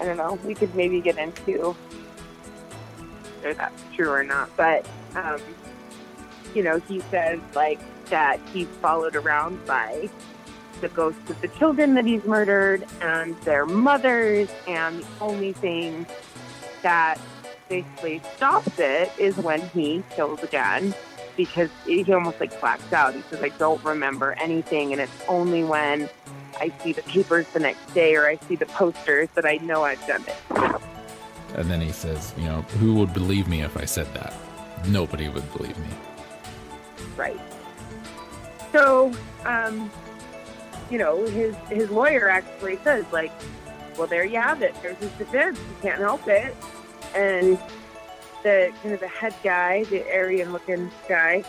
Speaker 2: I don't know, we could maybe get into whether that's true or not. But, um, you know, he says like that he's followed around by the ghosts of the children that he's murdered and their mothers, and the only thing that basically stops it is when he kills again because he almost like blacks out. He says, I don't remember anything, and it's only when I see the papers the next day or I see the posters that I know I've done it.
Speaker 1: And then he says, You know, who would believe me if I said that? Nobody would believe me.
Speaker 2: Right. So, um, you know, his his lawyer actually says, like, well, there you have it. There's his defense. You can't help it. And the kind of the head guy, the Aryan looking guy,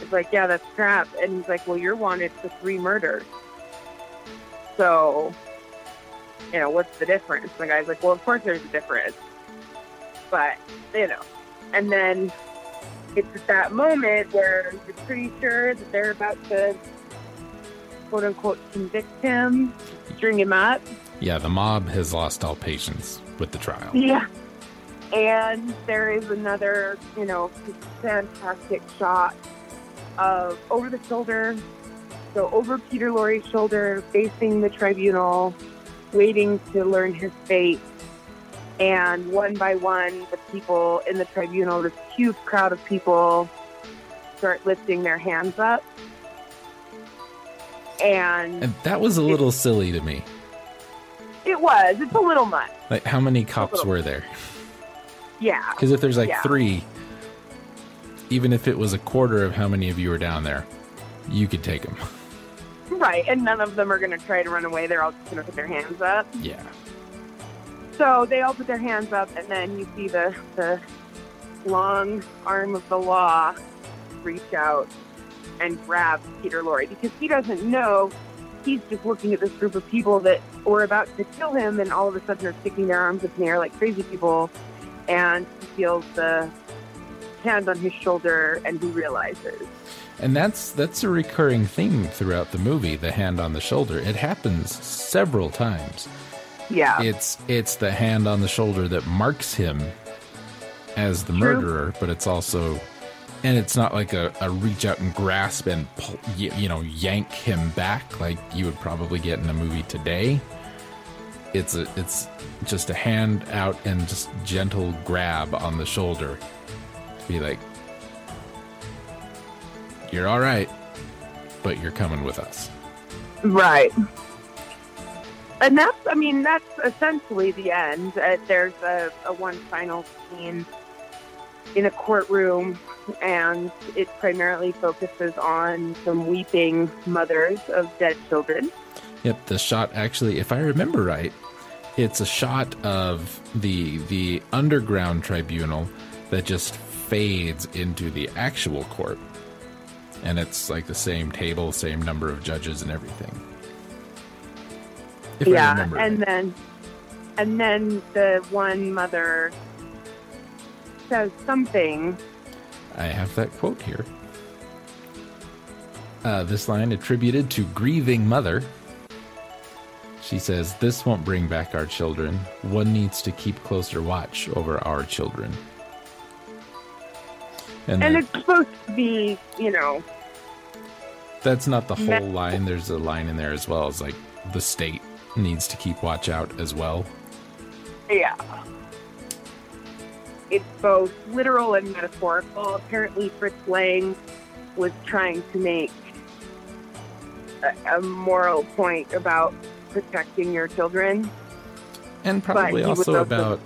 Speaker 2: is like, yeah, that's crap. And he's like, well, you're wanted for three murders. So, you know, what's the difference? And the guy's like, well, of course there's a difference. But, you know, and then it's at that moment where you're pretty sure that they're about to quote unquote convict him, string him up.
Speaker 1: Yeah, the mob has lost all patience with the trial.
Speaker 2: Yeah. And there is another, you know, fantastic shot of over the shoulder, so over Peter Lorre's shoulder, facing the tribunal, waiting to learn his fate. And one by one, the people in the tribunal, this huge crowd of people, start lifting their hands up. And,
Speaker 1: And that was a little silly to me.
Speaker 2: it was, it's a little much.
Speaker 1: Like, how many cops were there?
Speaker 2: Yeah.
Speaker 1: Because if there's like
Speaker 2: Yeah.
Speaker 1: three, even if it was a quarter of how many of you were down there, you could take them.
Speaker 2: Right. And none of them are going to try to run away. They're all just going to put their hands up.
Speaker 1: Yeah.
Speaker 2: So they all put their hands up, and then you see the, the long arm of the law reach out and grab Peter Lorre because he doesn't know. He's just looking at this group of people that were about to kill him, and all of a sudden are sticking their arms up in the air like crazy people. And he feels the hand on his shoulder, and he realizes.
Speaker 1: And that's that's a recurring theme throughout the movie, the hand on the shoulder. It happens several times.
Speaker 2: Yeah.
Speaker 1: It's it's the hand on the shoulder that marks him as the
Speaker 2: True.
Speaker 1: murderer, but it's also and it's not like a, a reach out and grasp and pull, you, you know yank him back like you would probably get in a movie today. It's a it's just a hand out and just gentle grab on the shoulder to be like you're all right, but you're coming with us.
Speaker 2: Right. And that's, I mean, that's essentially the end. Uh, there's a, a one final scene in a courtroom, and it primarily focuses on some weeping mothers of dead children.
Speaker 1: Yep, the shot actually, if I remember right, it's a shot of the the underground tribunal that just fades into the actual court. And it's like the same table, same number of judges and everything. If
Speaker 2: yeah, and
Speaker 1: right.
Speaker 2: then, and then the one mother says something.
Speaker 1: I have that quote here. Uh, this line attributed to grieving mother. She says, This won't bring back our children. One needs to keep closer watch over our children. And,
Speaker 2: And it's supposed to be, you know,
Speaker 1: that's not the whole line. There's a line in there as well. It's like the state needs to keep watch out as well.
Speaker 2: Yeah. It's both literal and metaphorical. Apparently, Fritz Lang was trying to make a, a moral point about protecting your children.
Speaker 1: And probably also
Speaker 2: also-
Speaker 1: about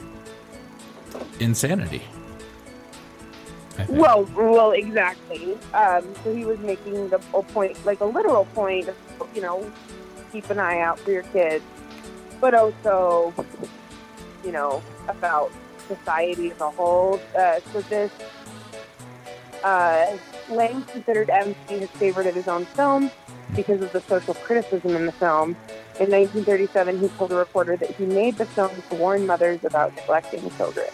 Speaker 1: insanity.
Speaker 2: Well, well, exactly. Um, so he was making the a point, like a literal point, you know, keep an eye out for your kids, but also, you know, about society as a whole. Uh, so this, uh, Lang considered MC his favorite of his own films because of the social criticism in the film. In 1937, he told a reporter that he made the film to warn mothers about neglecting children.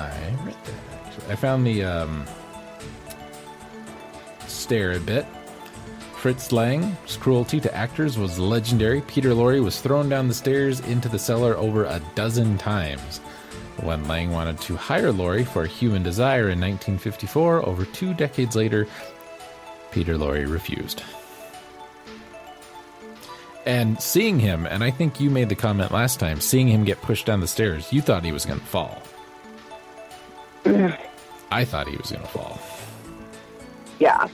Speaker 1: I read that. I found the um, stare a bit. Fritz Lang's cruelty to actors was legendary. Peter Lorre was thrown down the stairs into the cellar over a dozen times. When Lang wanted to hire Lorre for Human Desire in 1954, over two decades later, Peter Lorre refused. And seeing him, and I think you made the comment last time, seeing him get pushed down the stairs, you thought he was going to fall. I thought he was going to fall.
Speaker 2: Yeah.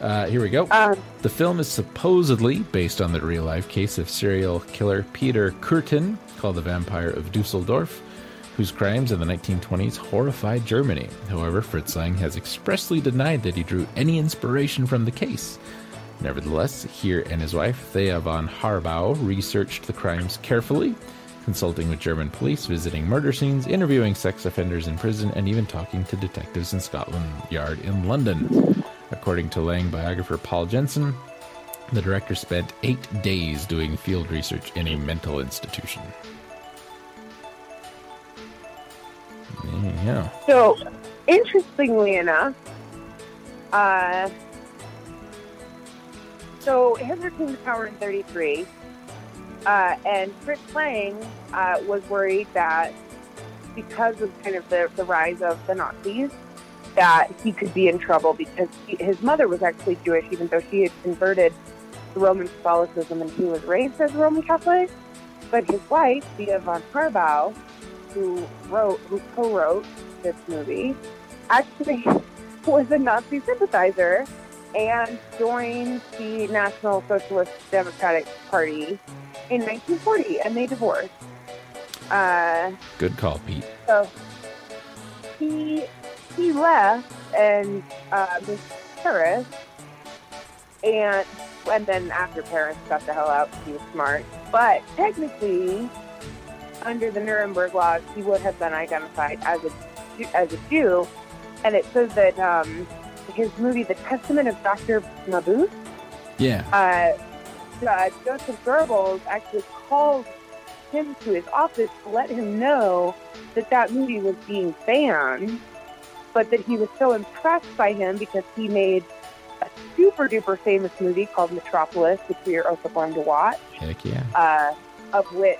Speaker 1: Uh, here we go.
Speaker 2: Um,
Speaker 1: The film is supposedly based on the real life case of serial killer Peter Kürten, called the Vampire of Dusseldorf, whose crimes in the 1920s horrified Germany. However, Fritz Lang has expressly denied that he drew any inspiration from the case. Nevertheless, he and his wife, Thea von Harbou, researched the crimes carefully, consulting with German police, visiting murder scenes, interviewing sex offenders in prison, and even talking to detectives in Scotland Yard in London. According to Lang biographer Paul Jensen, the director spent eight days doing field research in a mental institution. Yeah.
Speaker 2: So, interestingly enough, uh, so Hitler to power in 33, uh, and Fritz Lang uh, was worried that because of kind of the, the rise of the Nazis, that he could be in trouble because he, his mother was actually Jewish, even though she had converted to Roman Catholicism, and he was raised as a Roman Catholic. But his wife, Thea von Harbou, who wrote, who co-wrote this movie, actually was a Nazi sympathizer and joined the National Socialist Democratic Party in 1940, and they divorced. Uh,
Speaker 1: Good call, Pete.
Speaker 2: so he he left and uh, moved Paris, and and then after Paris got the hell out, he was smart. But technically, under the Nuremberg laws, he would have been identified as a as a Jew, and it says that um, his movie, The Testament of Doctor Mabuse,
Speaker 1: Yeah.
Speaker 2: uh, uh, Joseph Goebbels actually called him to his office to let him know that that movie was being banned, but that he was so impressed by him because he made a super duper famous movie called Metropolis, which we are also going to watch,
Speaker 1: Heck yeah.
Speaker 2: uh, of which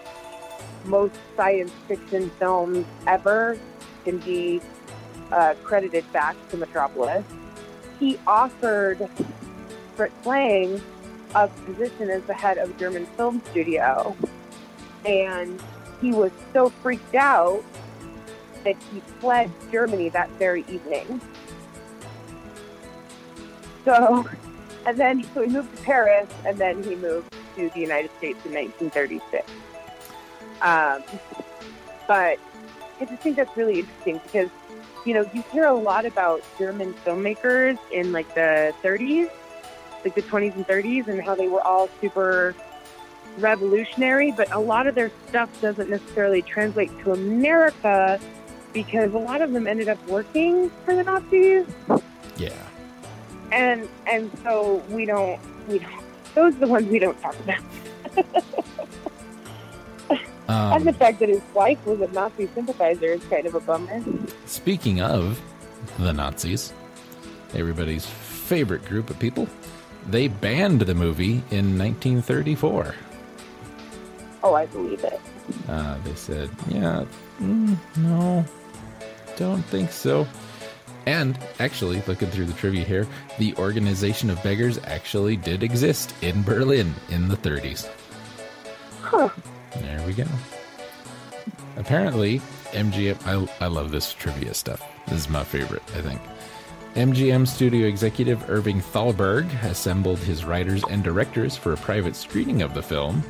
Speaker 2: most science fiction films ever can be uh, credited back to Metropolis. He offered Fritz Lang a position as the head of a German film studio, and he was so freaked out that he fled Germany that very evening. So, and then so he moved to Paris, and then he moved to the United States in 1936. Um, but I just think that's really interesting because, you know, you hear a lot about German filmmakers in like the 30s, like the 20s and 30s, and how they were all super revolutionary, but a lot of their stuff doesn't necessarily translate to America because a lot of them ended up working for the Nazis
Speaker 1: Yeah.
Speaker 2: and and so we don't we don't those are the ones we don't talk about. and the
Speaker 1: Um,
Speaker 2: fact that his wife was a Nazi sympathizer is kind of a bummer.
Speaker 1: speaking of the Nazis, everybody's favorite group of people, they banned the movie in 1934.
Speaker 2: Oh, I believe it.
Speaker 1: Uh, they said, yeah, mm, no, don't think so. And actually, looking through the trivia here, the Organization of Beggars actually did exist in Berlin in the 30s.
Speaker 2: Huh.
Speaker 1: There we go. Apparently, MGM. I, I love this trivia stuff. This is my favorite, I think. MGM studio executive Irving Thalberg assembled his writers and directors for a private screening of the film,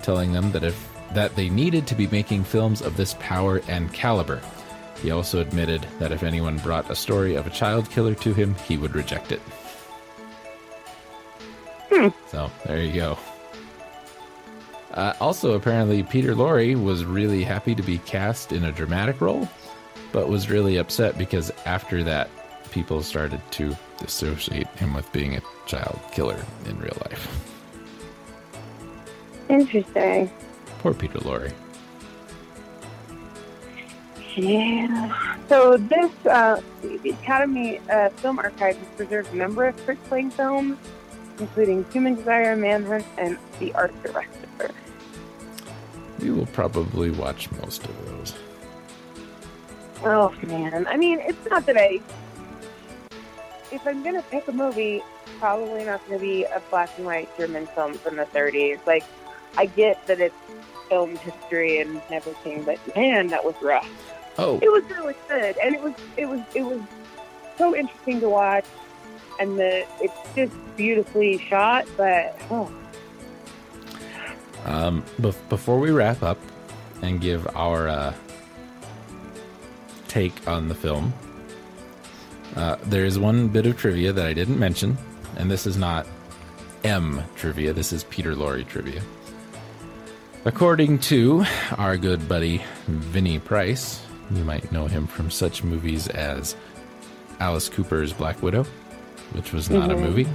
Speaker 1: telling them that if that they needed to be making films of this power and caliber. He also admitted that if anyone brought a story of a child killer to him, he would reject it. So there you go. Uh, also, apparently, Peter Lorre was really happy to be cast in a dramatic role, but was really upset because after that, people started to associate him with being a child killer in real life.
Speaker 2: Interesting.
Speaker 1: Poor Peter Lorre.
Speaker 2: Yeah. So this uh, the Academy uh, Film Archive has preserved a number of Fritz Lang films, including Human Desire, Manhunt, and The Art Director.
Speaker 1: We will probably watch most of those.
Speaker 2: Oh man, I mean, it's not that I. If I'm gonna pick a movie, probably not gonna be a black and white German film from the 30s. Like, I get that it's film history and everything, but man, that was rough.
Speaker 1: Oh,
Speaker 2: It was really good, and it was it was it was so interesting to watch, and the it's just beautifully shot. But oh,
Speaker 1: Um, bef- before we wrap up and give our uh, take on the film, uh, there is one bit of trivia that I didn't mention, and this is not M trivia. This is Peter Lorre trivia. According to our good buddy Vinnie Price, you might know him from such movies as Alice Cooper's Black Widow, which was not a
Speaker 2: Mhm.
Speaker 1: movie.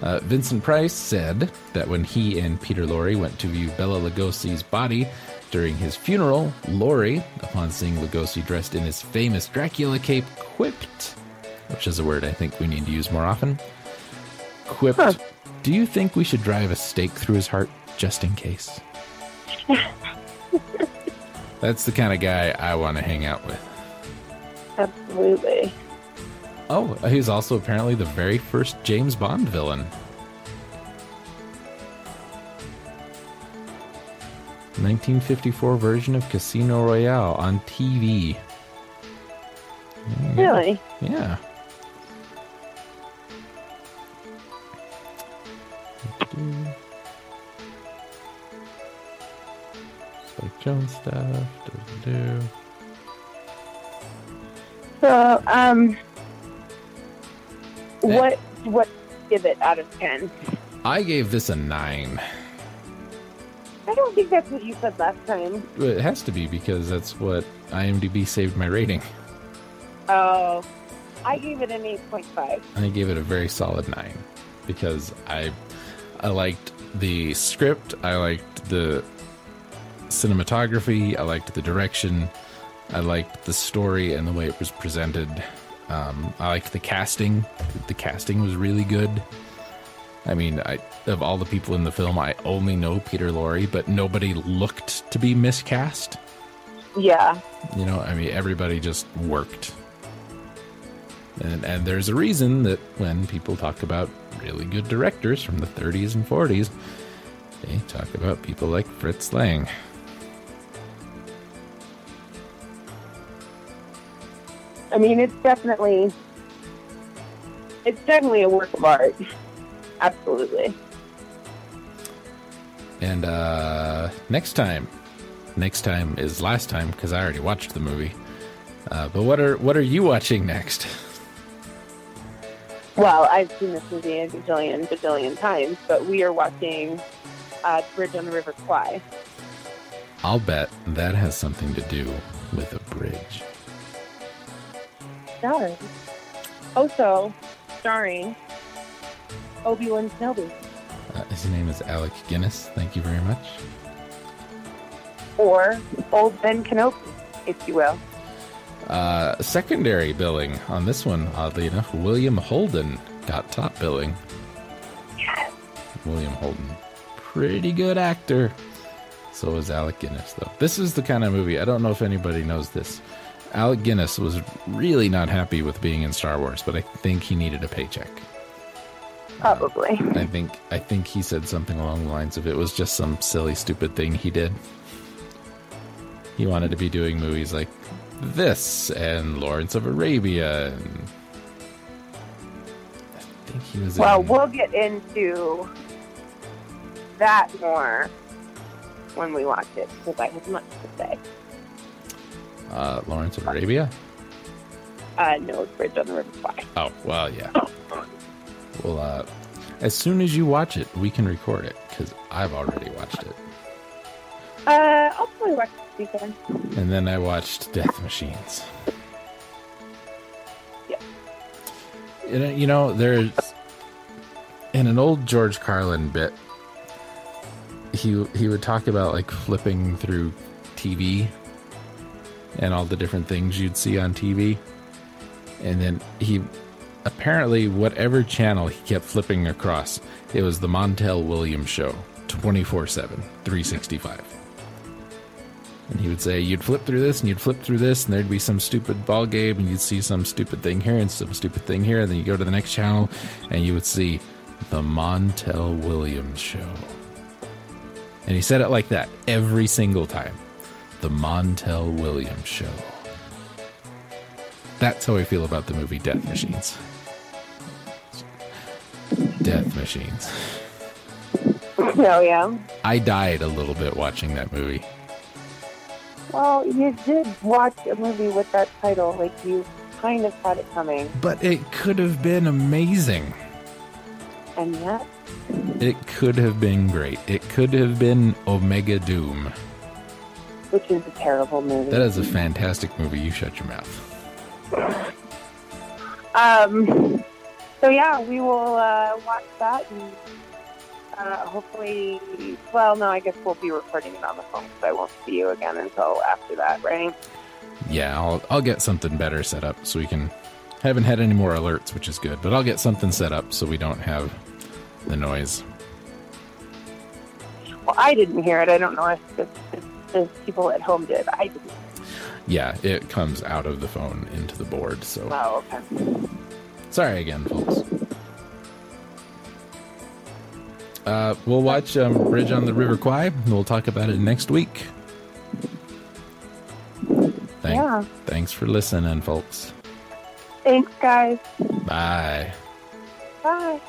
Speaker 1: Uh, Vincent Price said that when he and Peter Lorre went to view Bela Lugosi's body during his funeral, Lorre, upon seeing Lugosi dressed in his famous Dracula cape, quipped, which is a word I think we need to use more often, quipped,
Speaker 2: Huh.
Speaker 1: Do you think we should drive a stake through his heart just in case? That's the kind of guy I want to hang out with.
Speaker 2: absolutely.
Speaker 1: Oh, he's also apparently the very first James Bond villain. 1954 version of Casino Royale on TV.
Speaker 2: Really?
Speaker 1: Yeah. Spike Jones stuff. Do-do-do.
Speaker 2: So, um, what what give it out of ten?
Speaker 1: I gave this a nine.
Speaker 2: I don't think that's what you said last time.
Speaker 1: It has to be because that's what IMDb saved my rating.
Speaker 2: Oh, I gave it an eight point five.
Speaker 1: I gave it a very solid nine because I I liked the script, I liked the cinematography, I liked the direction, I liked the story and the way it was presented. Um, I liked the casting. The casting was really good. I mean, I of all the people in the film, I only know Peter Lorre, but nobody looked to be miscast.
Speaker 2: Yeah.
Speaker 1: You know, I mean, everybody just worked. And, and there's a reason that when people talk about really good directors from the 30s and 40s, they talk about people like Fritz Lang.
Speaker 2: I mean, it's definitely it's definitely a work of art. Absolutely.
Speaker 1: And uh, next time, next time is last time because I already watched the movie. Uh, but what are what are you watching next?
Speaker 2: Well, I've seen this movie a bajillion, bajillion times, but we are watching uh, Bridge on the River Kwai.
Speaker 1: I'll bet that has something to do with a bridge.
Speaker 2: does. Also, starring Obi Wan Kenobi,
Speaker 1: Uh, his name is Alec Guinness. Thank you very much.
Speaker 2: or Old Ben Kenobi, if you will.
Speaker 1: Uh, secondary billing on this one, oddly enough, William Holden got top billing.
Speaker 2: Yes.
Speaker 1: William Holden, pretty good actor. So is Alec Guinness, though. This is the kind of movie. I don't know if anybody knows this. Alec Guinness was really not happy with being in Star Wars, but I think he needed a paycheck.
Speaker 2: Probably.
Speaker 1: I think I think he said something along the lines of it was just some silly, stupid thing he did. He wanted to be doing movies like this and Lawrence of Arabia, and I think he was.
Speaker 2: Well,
Speaker 1: in,
Speaker 2: we'll get into that more when we watch it because I have much to say.
Speaker 1: uh, Lawrence of Arabia.
Speaker 2: Uh, no, Bridge on the River Kwai.
Speaker 1: Oh well, yeah. Well, uh, as soon as you watch it, we can record it because I've already watched it,
Speaker 2: Uh, I'll probably watch it this weekend.
Speaker 1: and then I watched Death Machines.
Speaker 2: Yeah.
Speaker 1: You know, you know, there's in an old George Carlin bit. He he would talk about like flipping through TV and all the different things you'd see on TV, and then he apparently whatever channel he kept flipping across, it was the Montel Williams show, 24/7, 365. And he would say you'd flip through this and you'd flip through this and there'd be some stupid ball game and you'd see some stupid thing here and some stupid thing here and then you go to the next channel and you would see the Montel Williams show. And he said it like that every single time. The Montel Williams show. That's how I feel about the movie Death Machines. Death Machines.
Speaker 2: Oh yeah.
Speaker 1: I died a little bit watching that movie.
Speaker 2: Well, you did watch a movie with that title, like you kind of had it coming,
Speaker 1: But it could have been amazing.
Speaker 2: and yet,
Speaker 1: It could have been great. It could have been Omega Doom.
Speaker 2: which is a terrible movie.
Speaker 1: That is a fantastic movie. You shut your mouth.
Speaker 2: Um. So yeah, we will uh, watch that and uh, hopefully. Well, no, I guess we'll be recording it on the phone, so I won't see you again until after that, right?
Speaker 1: Yeah, I'll I'll get something better set up so we can. Haven't had any more alerts, which is good, but I'll get something set up so we don't have the noise.
Speaker 2: Well, I didn't hear it. I don't know if the, if the people at home did. I didn't.
Speaker 1: Yeah, it comes out of the phone into the board. So
Speaker 2: Oh, okay.
Speaker 1: Sorry again, folks. Uh, we'll watch um, Bridge on the River Kwai, and we'll talk about it next week. Thank,
Speaker 2: Yeah.
Speaker 1: Thanks for listening, folks.
Speaker 2: Thanks, guys.
Speaker 1: Bye.
Speaker 2: Bye.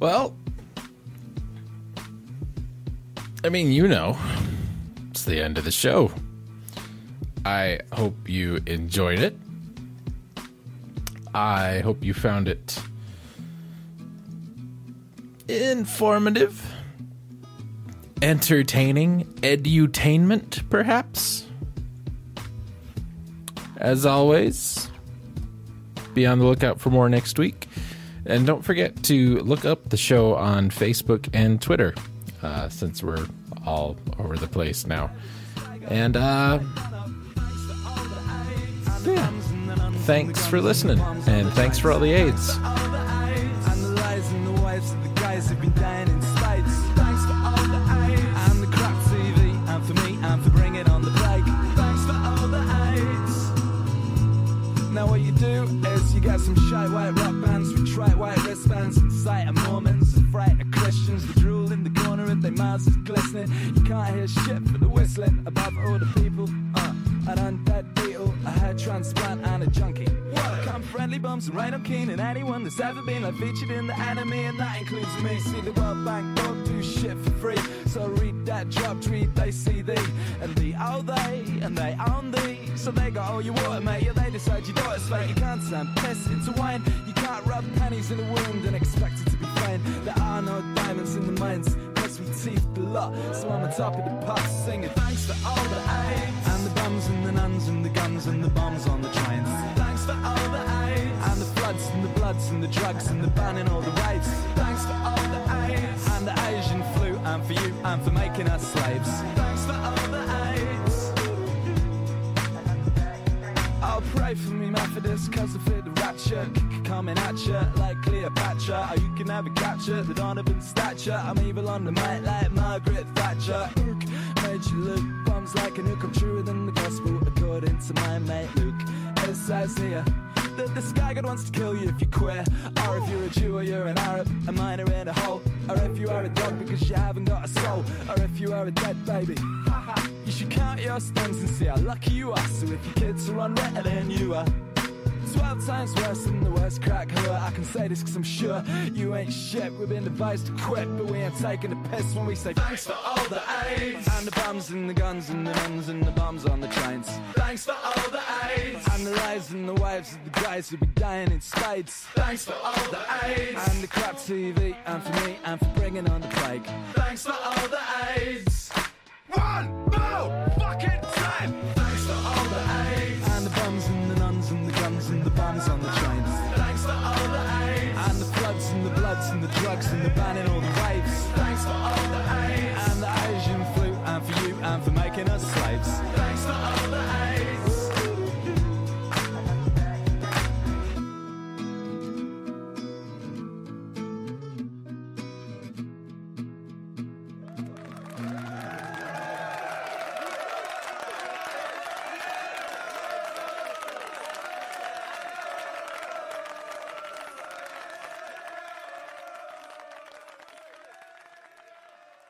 Speaker 1: Well, I mean, you know, it's the end of the show. I hope you enjoyed it. I hope you found it informative, entertaining, edutainment, perhaps. As always, be on the lookout for more next week. And don't forget to look up the show on Facebook and Twitter, uh, since we're all over the place now. And uh, yeah. thanks for listening, and thanks for all the aids.
Speaker 3: Of is glistening. You can't hear shit for the whistling above all the people. Uh, an undead beetle, a hair transplant, and a junkie. What? Come friendly bumps and right up keen and anyone that's ever been like featured in the anime, and that includes me. See the World Bank don't do shit for free, so read that dropped, read they see thee, and the owe they, and they own thee. So they got all your water, mate. Yeah, they decide your daughter's fate. You can't turn piss into wine. You can't rub pennies in a wound and expect it to be fine. There are no diamonds in the mines. Teeth the. So I'm on top of the pops singing thanks for all the AIDS. And the bums and the nuns and the guns and the bombs on the trains. Thanks for all the AIDS. And the floods and the bloods and the drugs and the banning all the raves. Thanks for all the AIDS. And the Asian flu and for you and for making us slaves. Thanks for all the AIDS. Oh, pray for me, Methodist, cause I feel the rapture c- coming at ya like Cleopatra. Oh, you can never capture the Donovan stature. I'm evil on the mic like Margaret Thatcher. Ook made you look bums like a nuke. I'm truer than the gospel according to my mate Luke. It says here that the sky god wants to kill you if you're queer, or if you're a Jew or you're an Arab, a miner in a hole, or if you are a dog because you haven't got a soul, or if you are a dead baby. You should count your stones and see how lucky you are. So if your kids are unwritten than you are. Twelve times worse than the worst crack whore. I can say this cause I'm sure you ain't shit. We've been advised to quit, but we ain't taking the piss when we say thanks for all the AIDS. And the bums and the guns and the nuns and the bombs on the trains. Thanks for all the AIDS. And the lives and the wives of the guys who be dying in spades. Thanks for all the AIDS. And the crap TV and for me and for bringing on the plague. Thanks for all the AIDS. One! on the